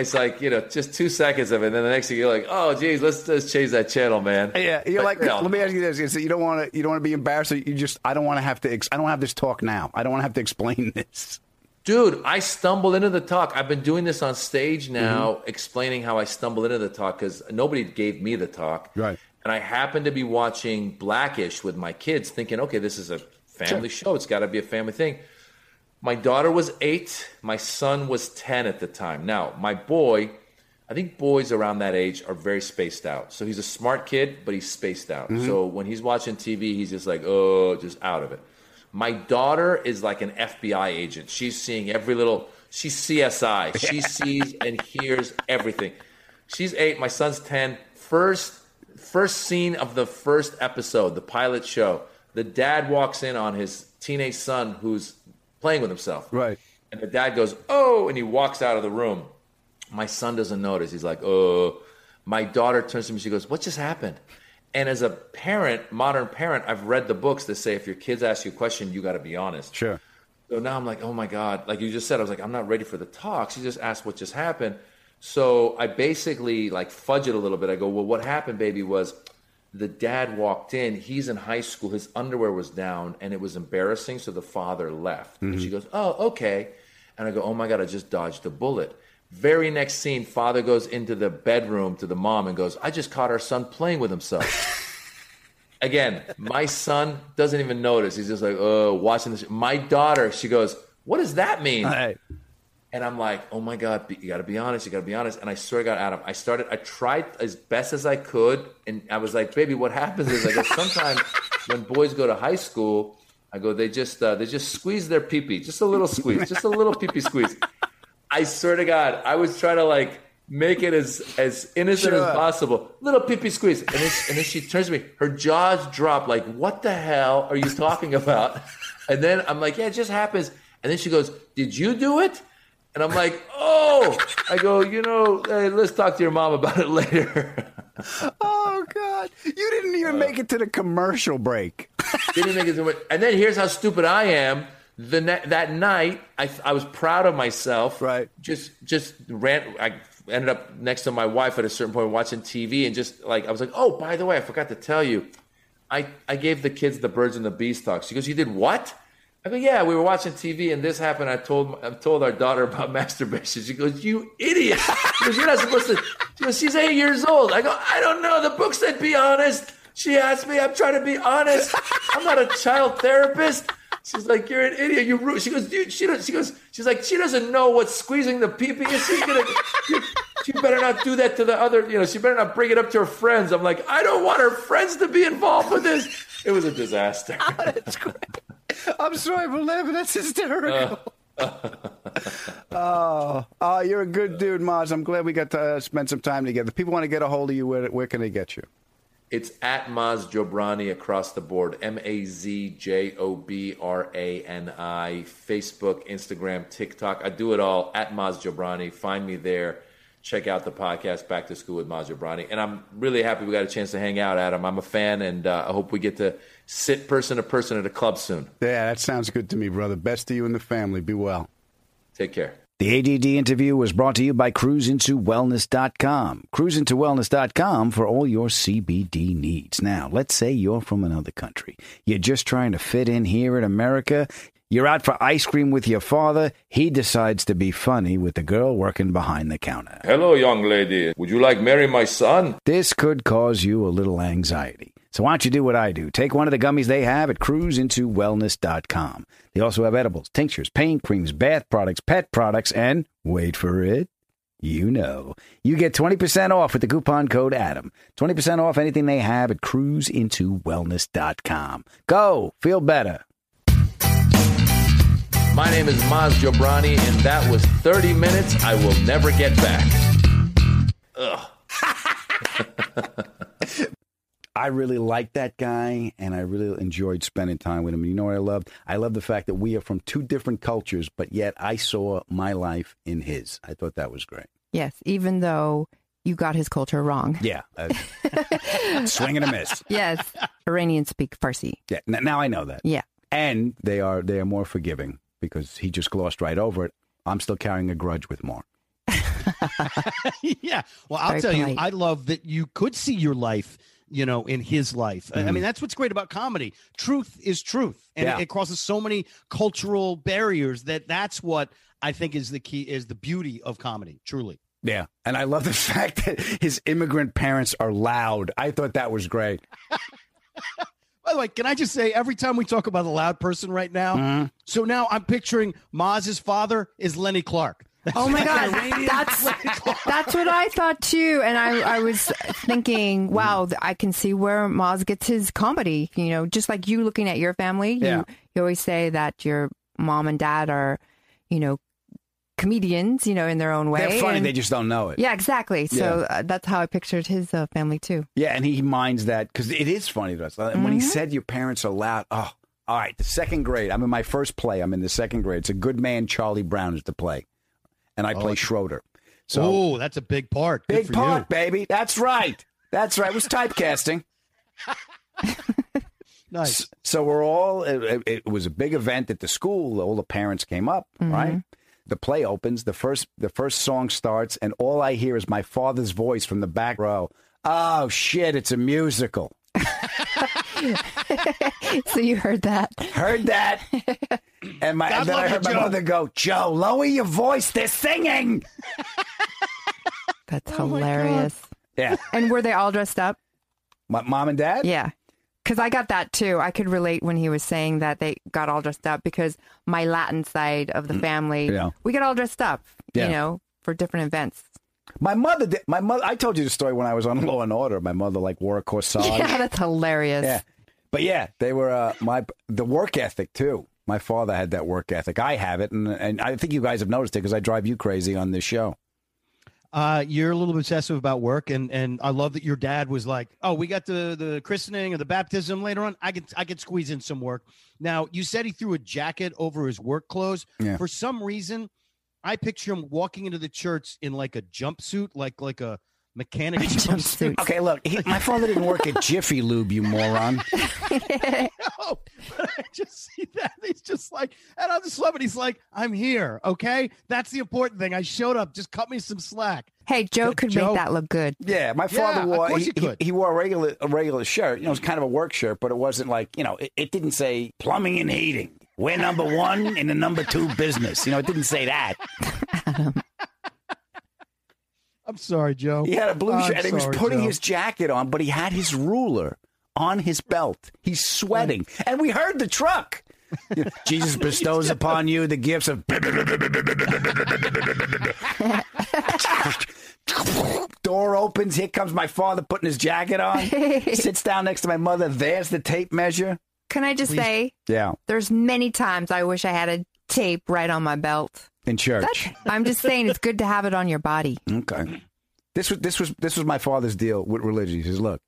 Speaker 10: It's like you know, just two seconds of it, and then the next thing you're like, "Oh, geez, let's just change that channel, man."
Speaker 3: Yeah, you're like,
Speaker 10: know,
Speaker 3: let me ask you this: you don't want to, you don't want to be embarrassed. You just, I don't want to have to, ex- I don't have this talk now. I don't want to have to explain this.
Speaker 10: Dude, I stumbled into the talk. I've been doing this on stage now,
Speaker 3: Mm-hmm.
Speaker 10: explaining how I stumbled into the talk because nobody gave me the talk.
Speaker 3: Right.
Speaker 10: And I happened to be watching Blackish with my kids, thinking, okay, this is a family show. It's got to be a family thing. My daughter was eight. My son was 10 at the time. Now, my boy, I think boys around that age are very spaced out. So he's a smart kid, but he's spaced out.
Speaker 3: Mm-hmm.
Speaker 10: So when he's watching TV, he's just like, oh, just out of it. My daughter is like an FBI agent. She's seeing every little, she's CSI. She sees and hears everything. She's eight. My son's 10. First, first scene of the first episode, the pilot show, the dad walks in on his teenage son who's playing with himself.
Speaker 3: Right.
Speaker 10: And the dad goes, oh, and he walks out of the room. My son doesn't notice. He's like, oh. My daughter turns to me. She goes, what just happened? And as a parent, modern parent, I've read the books that say if your kids ask you a question, you got to be honest.
Speaker 3: Sure.
Speaker 10: So now I'm like, oh my God. Like you just said, I was like, I'm not ready for the talk. She just asked what just happened. So I basically like fudge it a little bit. I go, well, what happened, baby, was the dad walked in. He's in high school. His underwear was down, and it was embarrassing. So the father left. And she mm-hmm. goes, "Oh, okay." And I go, "Oh my god, I just dodged a bullet." Very next scene, father goes into the bedroom to the mom and goes, "I just caught our son playing with himself." Again, my son doesn't even notice. He's just like, "Oh, watching this." My daughter, she goes, "What does that mean?" And I'm like, oh my God, you got to be honest. You got to be honest. And I swear to God, Adam, I started, I tried as best as I could. And I was like, baby, what happens is I go, sometimes when boys go to high school, I go, they just, uh, they just squeeze their pee just a little squeeze, just a little pee squeeze. I swear to God, I was trying to like make it as, as innocent
Speaker 3: Sure.
Speaker 10: as possible. Little pee squeeze. And then, and then she turns to me, her jaws drop like, what the hell are you talking about? And then I'm like, yeah, it just happens. And then she goes, did you do it? And I'm like, oh, I go, you know, hey, let's talk to your mom about it later.
Speaker 3: Oh God! You didn't even make it to the commercial break.
Speaker 10: Didn't make it to it. And then here's how stupid I am. The ne- that night, I, I was proud of myself.
Speaker 3: Right.
Speaker 10: Just just ran. I ended up next to my wife at a certain point watching TV, and just like I was like, oh, by the way, I forgot to tell you, I I gave the kids the Birds and the Bees talk. She goes, you did what? I go, yeah, we were watching TV and this happened. I told I told our daughter about masturbation. She goes, you idiot! She goes, you're not supposed to. She goes, she's eight years old. I go, I don't know. The book said be honest. She asked me. I'm trying to be honest. I'm not a child therapist. She's like, you're an idiot. You ru-" She goes, dude. She does. She goes. She's like, she doesn't know what squeezing the pee is. She's gonna. She, she better not do that to the other. You know, she better not bring it up to her friends. I'm like, I don't want her friends to be involved with this. It was a disaster.
Speaker 3: I'm sorry for laughing. That's hysterical. oh, oh, you're a good dude, Maz. I'm glad we got to uh, spend some time together. People want to get a hold of you. Where, where can they get you?
Speaker 10: It's at Maz Jobrani across the board. M A Z J O B R A N I. Facebook, Instagram, TikTok. I do it all at Maz Jobrani. Find me there. Check out the podcast, Back to School with Maz Jobrani. And I'm really happy we got a chance to hang out, Adam. I'm a fan, and uh, I hope we get to sit person to person at a club soon.
Speaker 3: Yeah, that sounds good to me, brother. Best to you and the family. Be well.
Speaker 10: Take care.
Speaker 3: The ADD interview was brought to you by cruzintowellness.com. Cruzintowellness.com for all your CBD needs. Now, let's say you're from another country. You're just trying to fit in here in America. You're out for ice cream with your father. He decides to be funny with the girl working behind the counter.
Speaker 10: Hello, young lady. Would you like marry my son?
Speaker 3: This could cause you a little anxiety. So why don't you do what I do? Take one of the gummies they have at cruzintowellness.com. They also have edibles, tinctures, pain creams, bath products, pet products, and wait for it. You know, you get 20% off with the coupon code ADAM. 20% off anything they have at cruzintowellness.com. Go, feel better.
Speaker 10: My name is Maz Jobrani, and that was 30 minutes I will never get back. Ugh.
Speaker 3: I really liked that guy, and I really enjoyed spending time with him. You know what I loved? I love the fact that we are from two different cultures, but yet I saw my life in his. I thought that was great.
Speaker 4: Yes, even though you got his culture wrong.
Speaker 3: Yeah, uh, swing and a miss.
Speaker 4: Yes, Iranians speak Farsi.
Speaker 3: Yeah, n- now I know that.
Speaker 4: Yeah.
Speaker 3: and they are they are more forgiving because he just glossed right over it. I'm still carrying a grudge with Mark.
Speaker 5: yeah. Well, I'll
Speaker 4: Very
Speaker 5: tell you. I love that you could see your life, you know, in his life. I- I
Speaker 3: Mhm.
Speaker 5: mean, that's what's great about comedy. Truth is truth, and
Speaker 3: Yeah.
Speaker 5: it, it crosses so many cultural barriers that that's what I think is the key, is the beauty of comedy. Truly.
Speaker 3: Yeah, and I love the fact that his immigrant parents are loud. I thought that was great.
Speaker 5: By the way, can I just say, every time we talk about a loud person right now,
Speaker 3: Mm-hmm.
Speaker 5: so now I'm picturing Maz's father is Lenny Clarke.
Speaker 4: Oh my God, that's that's what I thought too, and I I was thinking, wow, I can see where Maz gets his comedy. You know, just like you looking at your family, you
Speaker 3: Yeah.
Speaker 4: you always say that your mom and dad are, you know, comedians, you know, in their own way.
Speaker 3: They're funny,
Speaker 4: and-
Speaker 3: they just don't know it.
Speaker 4: yeah, exactly. So
Speaker 3: Yeah.
Speaker 4: uh, that's how I pictured his uh, family too.
Speaker 3: Yeah, and he minds that because it is funny to us. And when he
Speaker 4: Mhm.
Speaker 3: said your parents are loud, oh, all right, the second grade. I'm in my first play. I'm in the second grade. It's a good man, Charlie Brown is the play, and I play Schroeder. So
Speaker 5: oh, that's a big part. Good
Speaker 3: big
Speaker 5: for
Speaker 3: part,
Speaker 5: you.
Speaker 3: baby. That's right. That's right. It was typecasting.
Speaker 5: Nice.
Speaker 3: So we're all. It, it was a big event at the school. All the parents came up, right? The play opens. The first the first song starts, and all I hear is my father's voice from the back row. Oh shit! It's a musical.
Speaker 4: so you heard that.
Speaker 3: Heard that. And, my,
Speaker 5: God
Speaker 3: and then
Speaker 5: love
Speaker 3: I
Speaker 5: you,
Speaker 3: heard my
Speaker 5: Joe.
Speaker 3: mother go, Joe, lower your voice. They're singing.
Speaker 4: That's
Speaker 5: Oh
Speaker 4: hilarious.
Speaker 3: Yeah.
Speaker 4: And were they all dressed up?
Speaker 3: My mom and dad?
Speaker 4: Yeah. Because I got that too. I could relate when he was saying that they got all dressed up because my Latin side of the family,
Speaker 3: Mm. Yeah.
Speaker 4: we get all dressed up,
Speaker 3: Yeah.
Speaker 4: you know, for different events.
Speaker 3: My mother did. My mother. I told you the story when I was on Law and Order. My mother like wore a corsage.
Speaker 4: Yeah, that's hilarious.
Speaker 3: Yeah. But yeah, they were uh, my the work ethic too. My father had that work ethic. I have it, and and I think you guys have noticed it because I drive you crazy on this show.
Speaker 5: Uh, you're a little obsessive about work, and and I love that your dad was like, "Oh, we got the the christening or the baptism later on. I could I could squeeze in some work." Now, you said he threw a jacket over his work clothes.
Speaker 3: Yeah.
Speaker 5: For some reason, I picture him walking into the church in like a jumpsuit, like like a mechanic jumpsuit.
Speaker 3: Okay, look, he, my father didn't work at Jiffy Lube, you moron.
Speaker 5: no, but I just see that. He's just like, and I just love it. He's like, I'm here. Okay. That's the important thing. I showed up. Just cut me some slack.
Speaker 4: Hey, Joe could
Speaker 5: Joe-
Speaker 4: make that look good.
Speaker 3: Yeah, my father
Speaker 5: of
Speaker 3: wore
Speaker 5: course
Speaker 3: he,
Speaker 5: he could.
Speaker 3: he, he wore a regular a regular shirt. You know, it was kind of a work shirt, but it wasn't like you know, it, it didn't say plumbing and heating. We're number one in the number two business. You know, it didn't say that.
Speaker 5: I'm sorry, Joe.
Speaker 3: He had a blue
Speaker 5: I'm
Speaker 3: shirt and he was
Speaker 5: sorry,
Speaker 3: putting
Speaker 5: Joe.
Speaker 3: his jacket on, but he had his ruler on his belt. He's sweating. And we heard the truck. Jesus bestows upon you the gifts of. Door opens. Here comes my father putting his jacket on. Sits down next to my mother. There's the tape measure.
Speaker 4: Can I just say,
Speaker 3: Yeah,
Speaker 4: there's many times I wish I had a tape right on my belt.
Speaker 3: In church.
Speaker 4: I'm just saying it's good to have it on your body.
Speaker 3: Okay. This was this was this was my father's deal with religion. He says, "Look,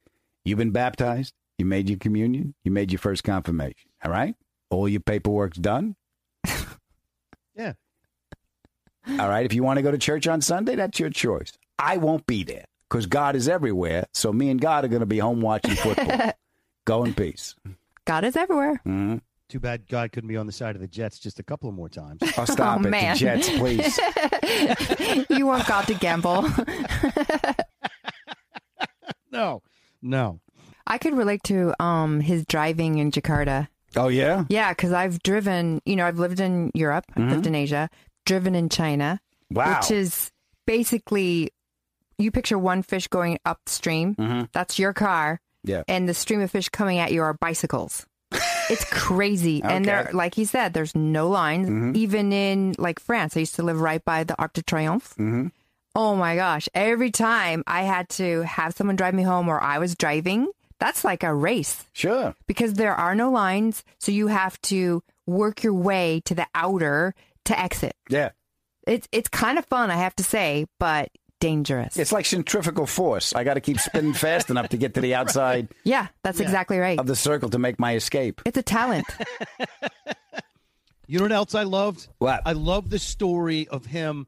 Speaker 3: you've been baptized, you made your communion, you made your first confirmation. All right, all your paperwork's done.
Speaker 5: Yeah.
Speaker 3: All right. If you want to go to church on Sunday, that's your choice. I won't be there because God is everywhere. So me and God are going to be home watching football. go in peace.
Speaker 4: God is everywhere.
Speaker 3: hmm
Speaker 5: Too bad God couldn't be on the side of the Jets just a couple of more times.
Speaker 3: Oh, stop
Speaker 4: Oh,
Speaker 3: it,
Speaker 4: man.
Speaker 3: the Jets, please.
Speaker 4: you want God to gamble.
Speaker 5: no, no.
Speaker 4: I could relate to um his driving in Jakarta.
Speaker 3: Oh yeah.
Speaker 4: Yeah, because I've driven. You know, I've lived in Europe. I've lived in Asia. Driven in China.
Speaker 3: Wow.
Speaker 4: Which is basically, you picture one fish going upstream.
Speaker 3: Mhm.
Speaker 4: That's your car,
Speaker 3: Yeah.
Speaker 4: and the stream of fish coming at you are bicycles. It's crazy, and there,
Speaker 3: Okay.
Speaker 4: like he said, there's no lines.
Speaker 3: Mhm.
Speaker 4: Even in like France, I used to live right by the Arc de Triomphe.
Speaker 3: hmm
Speaker 4: Oh my gosh. Every time I had to have someone drive me home or I was driving, that's like a race
Speaker 3: Sure.
Speaker 4: because there are no lines. So you have to work your way to the outer to exit.
Speaker 3: Yeah.
Speaker 4: It's, it's kind of fun, I have to say, but dangerous.
Speaker 3: It's like centrifugal force. I got to keep spinning fast enough to get to the outside
Speaker 4: yeah, that's exactly right.
Speaker 3: of the circle to make my escape.
Speaker 4: It's a talent.
Speaker 5: You know what else I loved?
Speaker 3: What?
Speaker 5: I love the story of him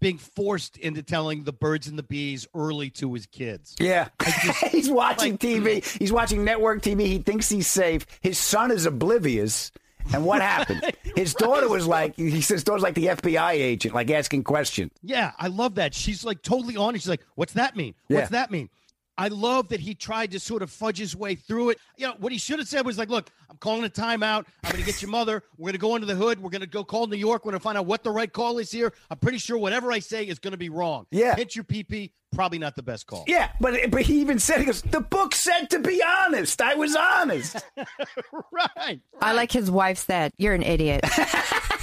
Speaker 5: being forced into telling the birds and the bees early to his kids.
Speaker 3: Yeah. he's watching TV. He's watching network TV. He thinks he's safe. His son is oblivious. And what happened? His daughter was like, he says, daughter's like the FBI agent, like asking questions.
Speaker 5: Yeah, I love that. She's like totally on it. She's like, "What's that mean? What's
Speaker 3: Yeah.
Speaker 5: that mean?" I love that he tried to sort of fudge his way through it. You know, what he should have said was like, "Look, I'm calling a timeout. I'm going to get your mother. We're going to go into the hood. We're going to go call New York. We're going to find out what the right call is here. I'm pretty sure whatever I say is going to be wrong.
Speaker 3: Yeah.
Speaker 5: hit your PP. Probably not the best call.
Speaker 3: Yeah, but but he even said, he goes, the book said to be honest. I was honest.
Speaker 5: right.
Speaker 4: I like his wife said, You're an idiot.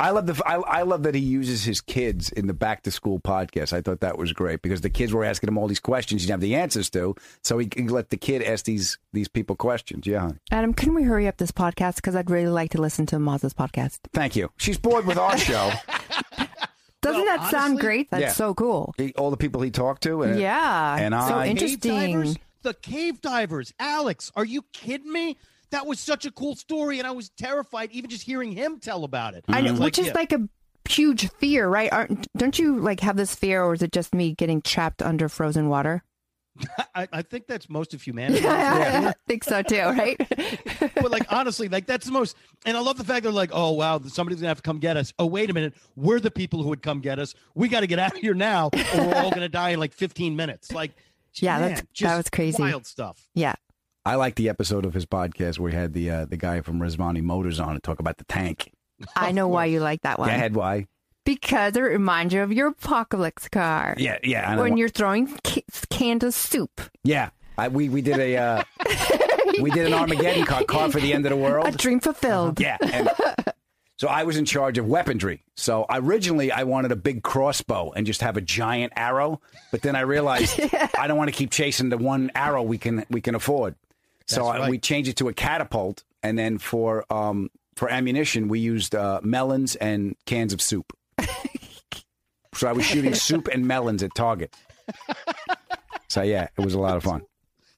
Speaker 3: I love the I, I love that he uses his kids in the back to school podcast. I thought that was great because the kids were asking him all these questions he didn't have the answers to, so he can let the kid ask these these people questions. Yeah, honey.
Speaker 4: Adam, can we hurry up this podcast? Because I'd really like to listen to Maz's podcast.
Speaker 3: thank you. She's bored with our show.
Speaker 4: Doesn't
Speaker 5: Well,
Speaker 4: that sound great? That's
Speaker 3: Yeah.
Speaker 4: so cool.
Speaker 3: He- all the people he talked to, and
Speaker 4: Yeah.
Speaker 3: and
Speaker 4: So
Speaker 3: I.
Speaker 4: inter-
Speaker 5: Cave divers?
Speaker 4: Interesting.
Speaker 5: The cave divers. Alex, are you kidding me? That was such a cool story, and I was terrified even just hearing him tell about it.
Speaker 4: I know,
Speaker 5: It's
Speaker 4: which is
Speaker 5: yeah.
Speaker 4: like a huge fear, right? Aren't, don't you like have this fear, or is it just me getting trapped under frozen water?
Speaker 5: I, I think that's most of humanity.
Speaker 4: I think so too, right?
Speaker 5: but like honestly, like that's the most. And I love the fact they're like, oh wow, somebody's gonna have to come get us. Oh wait a minute, we're the people who would come get us. We got to get out of here now, or we're all gonna die in like 15 minutes. Like
Speaker 4: Yeah,
Speaker 5: Man,
Speaker 4: that's,
Speaker 5: just
Speaker 4: that was crazy.
Speaker 5: Wild stuff.
Speaker 4: Yeah.
Speaker 3: I like the episode of his podcast where he had the uh, the guy from Rezvani Motors on to talk about the tank.
Speaker 4: I know why you like that one.
Speaker 3: Go ahead, why?
Speaker 4: Because it reminds you of your apocalypse car.
Speaker 3: Yeah, yeah. I
Speaker 4: When you're throwing ca- cans of soup.
Speaker 3: yeah, I, we we did a uh, we did an Armageddon car, car for the end of the world.
Speaker 4: A dream fulfilled.
Speaker 3: Yeah. And so I was in charge of weaponry. So originally I wanted a big crossbow and just have a giant arrow, but then I realized I don't want to keep chasing the one arrow we can we can afford. So
Speaker 5: That's
Speaker 3: I,
Speaker 5: right.
Speaker 3: we changed it to a catapult, and then for um for ammunition we used uh, melons and cans of soup. so I was shooting soup and melons at target. So yeah, it was a lot of fun.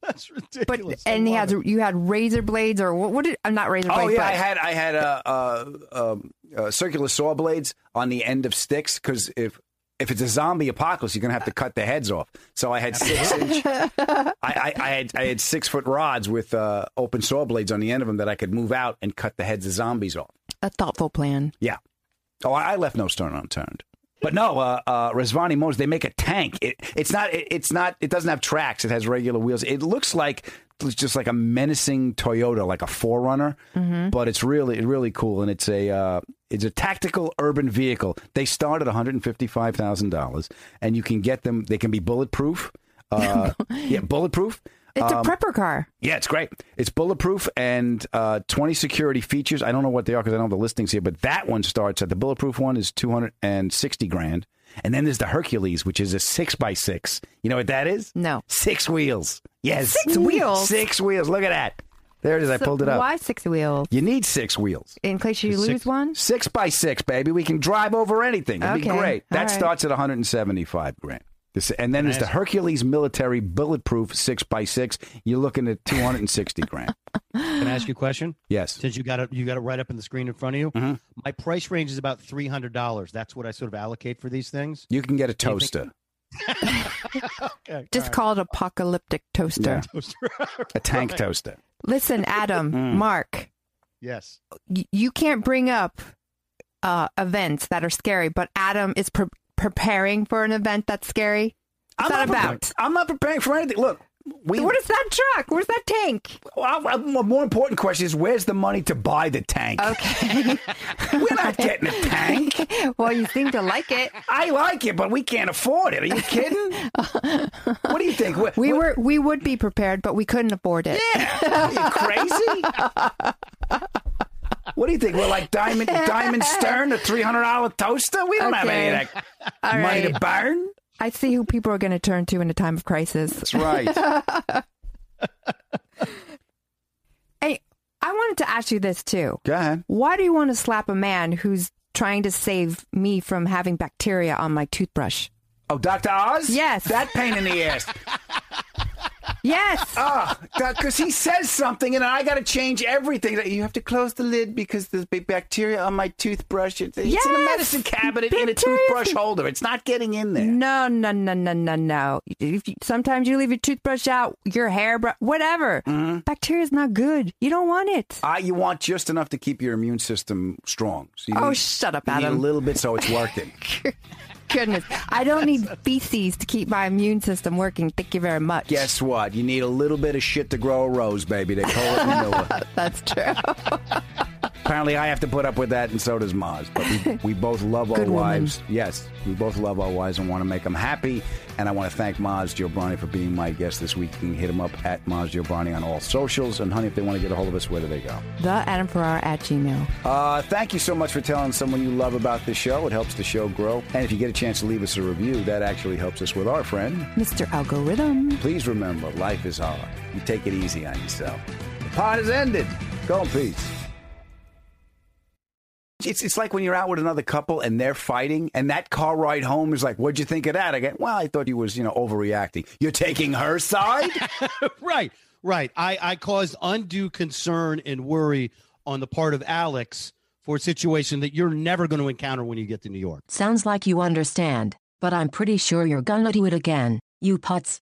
Speaker 5: That's ridiculous. I
Speaker 4: and he had
Speaker 5: it.
Speaker 4: you had razor blades or what? What did I'm not razor
Speaker 3: Oh
Speaker 4: blades?
Speaker 3: yeah,
Speaker 4: but
Speaker 3: I had I had uh, uh, um, uh, circular saw blades on the end of sticks because if if it's a zombie apocalypse, you're gonna have to cut the heads off. So I had six inch. I, I, I had I had six foot rods with uh, open saw blades on the end of them that I could move out and cut the heads of zombies off.
Speaker 4: a thoughtful plan.
Speaker 3: Yeah. Oh, I left no stone unturned. But no, uh, uh, Rezvani Motors, they make a tank. It, it's not. It, it's not. It doesn't have tracks. It has regular wheels. It looks like it's just like a menacing Toyota, like a 4Runner. But it's really, really cool, and it's a uh, it's a tactical urban vehicle. They start at one hundred and fifty five thousand dollars, and you can get them. They can be bulletproof. Uh, yeah, bulletproof.
Speaker 4: It's
Speaker 3: Um,
Speaker 4: a prepper car.
Speaker 3: yeah, it's great. It's bulletproof and uh, 20 security features. I don't know what they are because I don't have the listings here, but that one starts at the bulletproof one is 260 grand. And then there's the Hercules, which is a six by six. You know what that is?
Speaker 4: No.
Speaker 3: Six wheels. Yes.
Speaker 4: Six wheels?
Speaker 3: Six wheels. Look at that. There it is. I pulled it up.
Speaker 4: Why six wheels?
Speaker 3: You need six wheels.
Speaker 4: In case you
Speaker 3: Six-
Speaker 4: lose one?
Speaker 3: Six by six, baby. We can drive over anything. It'd be
Speaker 4: Okay.
Speaker 3: great. That
Speaker 4: right.
Speaker 3: starts at 175 grand. This, and then there's the Hercules military bulletproof six by six. You're looking at 260 grand.
Speaker 5: Can I ask you a question?
Speaker 3: Yes.
Speaker 5: Since you got it, you got it right up in the screen in front of you.
Speaker 3: Mm-hmm.
Speaker 5: My price range is about three hundred dollars. That's what I sort of allocate for these things.
Speaker 3: You can get a
Speaker 5: Do you think-
Speaker 3: toaster,
Speaker 5: Okay,
Speaker 4: Just call it apocalyptic toaster.
Speaker 3: a tank
Speaker 5: Right.
Speaker 3: toaster.
Speaker 4: Listen, Adam,
Speaker 3: Mm.
Speaker 4: Marc,
Speaker 5: Yes.
Speaker 4: y- you can't bring up uh, events that are scary, but Adam is pre- preparing for an event that's scary. What's that
Speaker 3: not
Speaker 4: about?
Speaker 3: I'm not preparing for anything. Look, we.
Speaker 4: What is that truck? Where's that tank?
Speaker 3: Well, a more important question is where's the money to buy the tank?
Speaker 4: Okay.
Speaker 3: We're not getting a tank.
Speaker 4: well, you seem to like it.
Speaker 3: I like it, but we can't afford it. Are you kidding? what do you think? What-
Speaker 4: We
Speaker 3: what-
Speaker 4: were we would be prepared, but we couldn't afford it.
Speaker 3: Yeah. Are you crazy? What do you think? We're like Diamond Diamond Stern, a three hundred dollar toaster. We don't have any of that
Speaker 4: All
Speaker 3: money
Speaker 4: right.
Speaker 3: to burn.
Speaker 4: I see who people are going to turn to in a time of crisis.
Speaker 3: That's right.
Speaker 4: Hey, I wanted to ask you this too.
Speaker 3: Go ahead.
Speaker 4: Why do you want to slap a man who's trying to save me from having bacteria on my toothbrush?
Speaker 3: Oh, Dr. Oz?
Speaker 4: Yes.
Speaker 3: That pain in the ass.
Speaker 4: Yes.
Speaker 3: Oh, because he says something and I got to change everything. You have to close the lid because there's big bacteria on my toothbrush. It's, it's in a medicine cabinet in a toothbrush holder. It's not getting in there.
Speaker 4: No, no, no, no, no, no. If you, sometimes you leave your toothbrush out, your hair, br- whatever.
Speaker 3: Mm-hmm.
Speaker 4: Bacteria's not good. You don't want it.
Speaker 3: Uh, you want just enough to keep your immune system strong. So you
Speaker 4: Oh,
Speaker 3: need-
Speaker 4: shut up,
Speaker 3: you need
Speaker 4: Adam.
Speaker 3: a little bit so it's working.
Speaker 4: Goodness, I don't need feces to keep my immune system working. Thank you very much.
Speaker 3: Guess what? You need a little bit of shit to grow a rose, baby. They call it manure.
Speaker 4: That's true.
Speaker 3: Apparently, I have to put up with that, and so does Maz. But we, we both love our
Speaker 4: Good woman.
Speaker 3: wives. Yes, we both love our wives and want to make them happy. And I want to thank Maz Jobrani for being my guest this week. You can hit him up at Maz Jobrani on all socials. And honey, if they want to get a hold of us, where do they go?
Speaker 4: The Adam Ferrara at Gmail.
Speaker 3: Uh, thank you so much for telling someone you love about the show. It helps the show grow. And if you get a chance to leave us a review, that actually helps us with our friend.
Speaker 4: Mr. Algorithm.
Speaker 3: Please remember, life is hard. You take it easy on yourself. The pod has ended. Go in peace. It's, it's like when you're out with another couple and they're fighting, and that car ride home is like, "What'd you think of that?" I go, "Well, I thought he was, you know, overreacting." You're taking her side.
Speaker 5: right, right. I, I caused undue concern and worry on the part of Alex for a situation that you're never going to encounter when you get to New York.
Speaker 2: Sounds like you understand, but I'm pretty sure you're gonna do it again, you putz.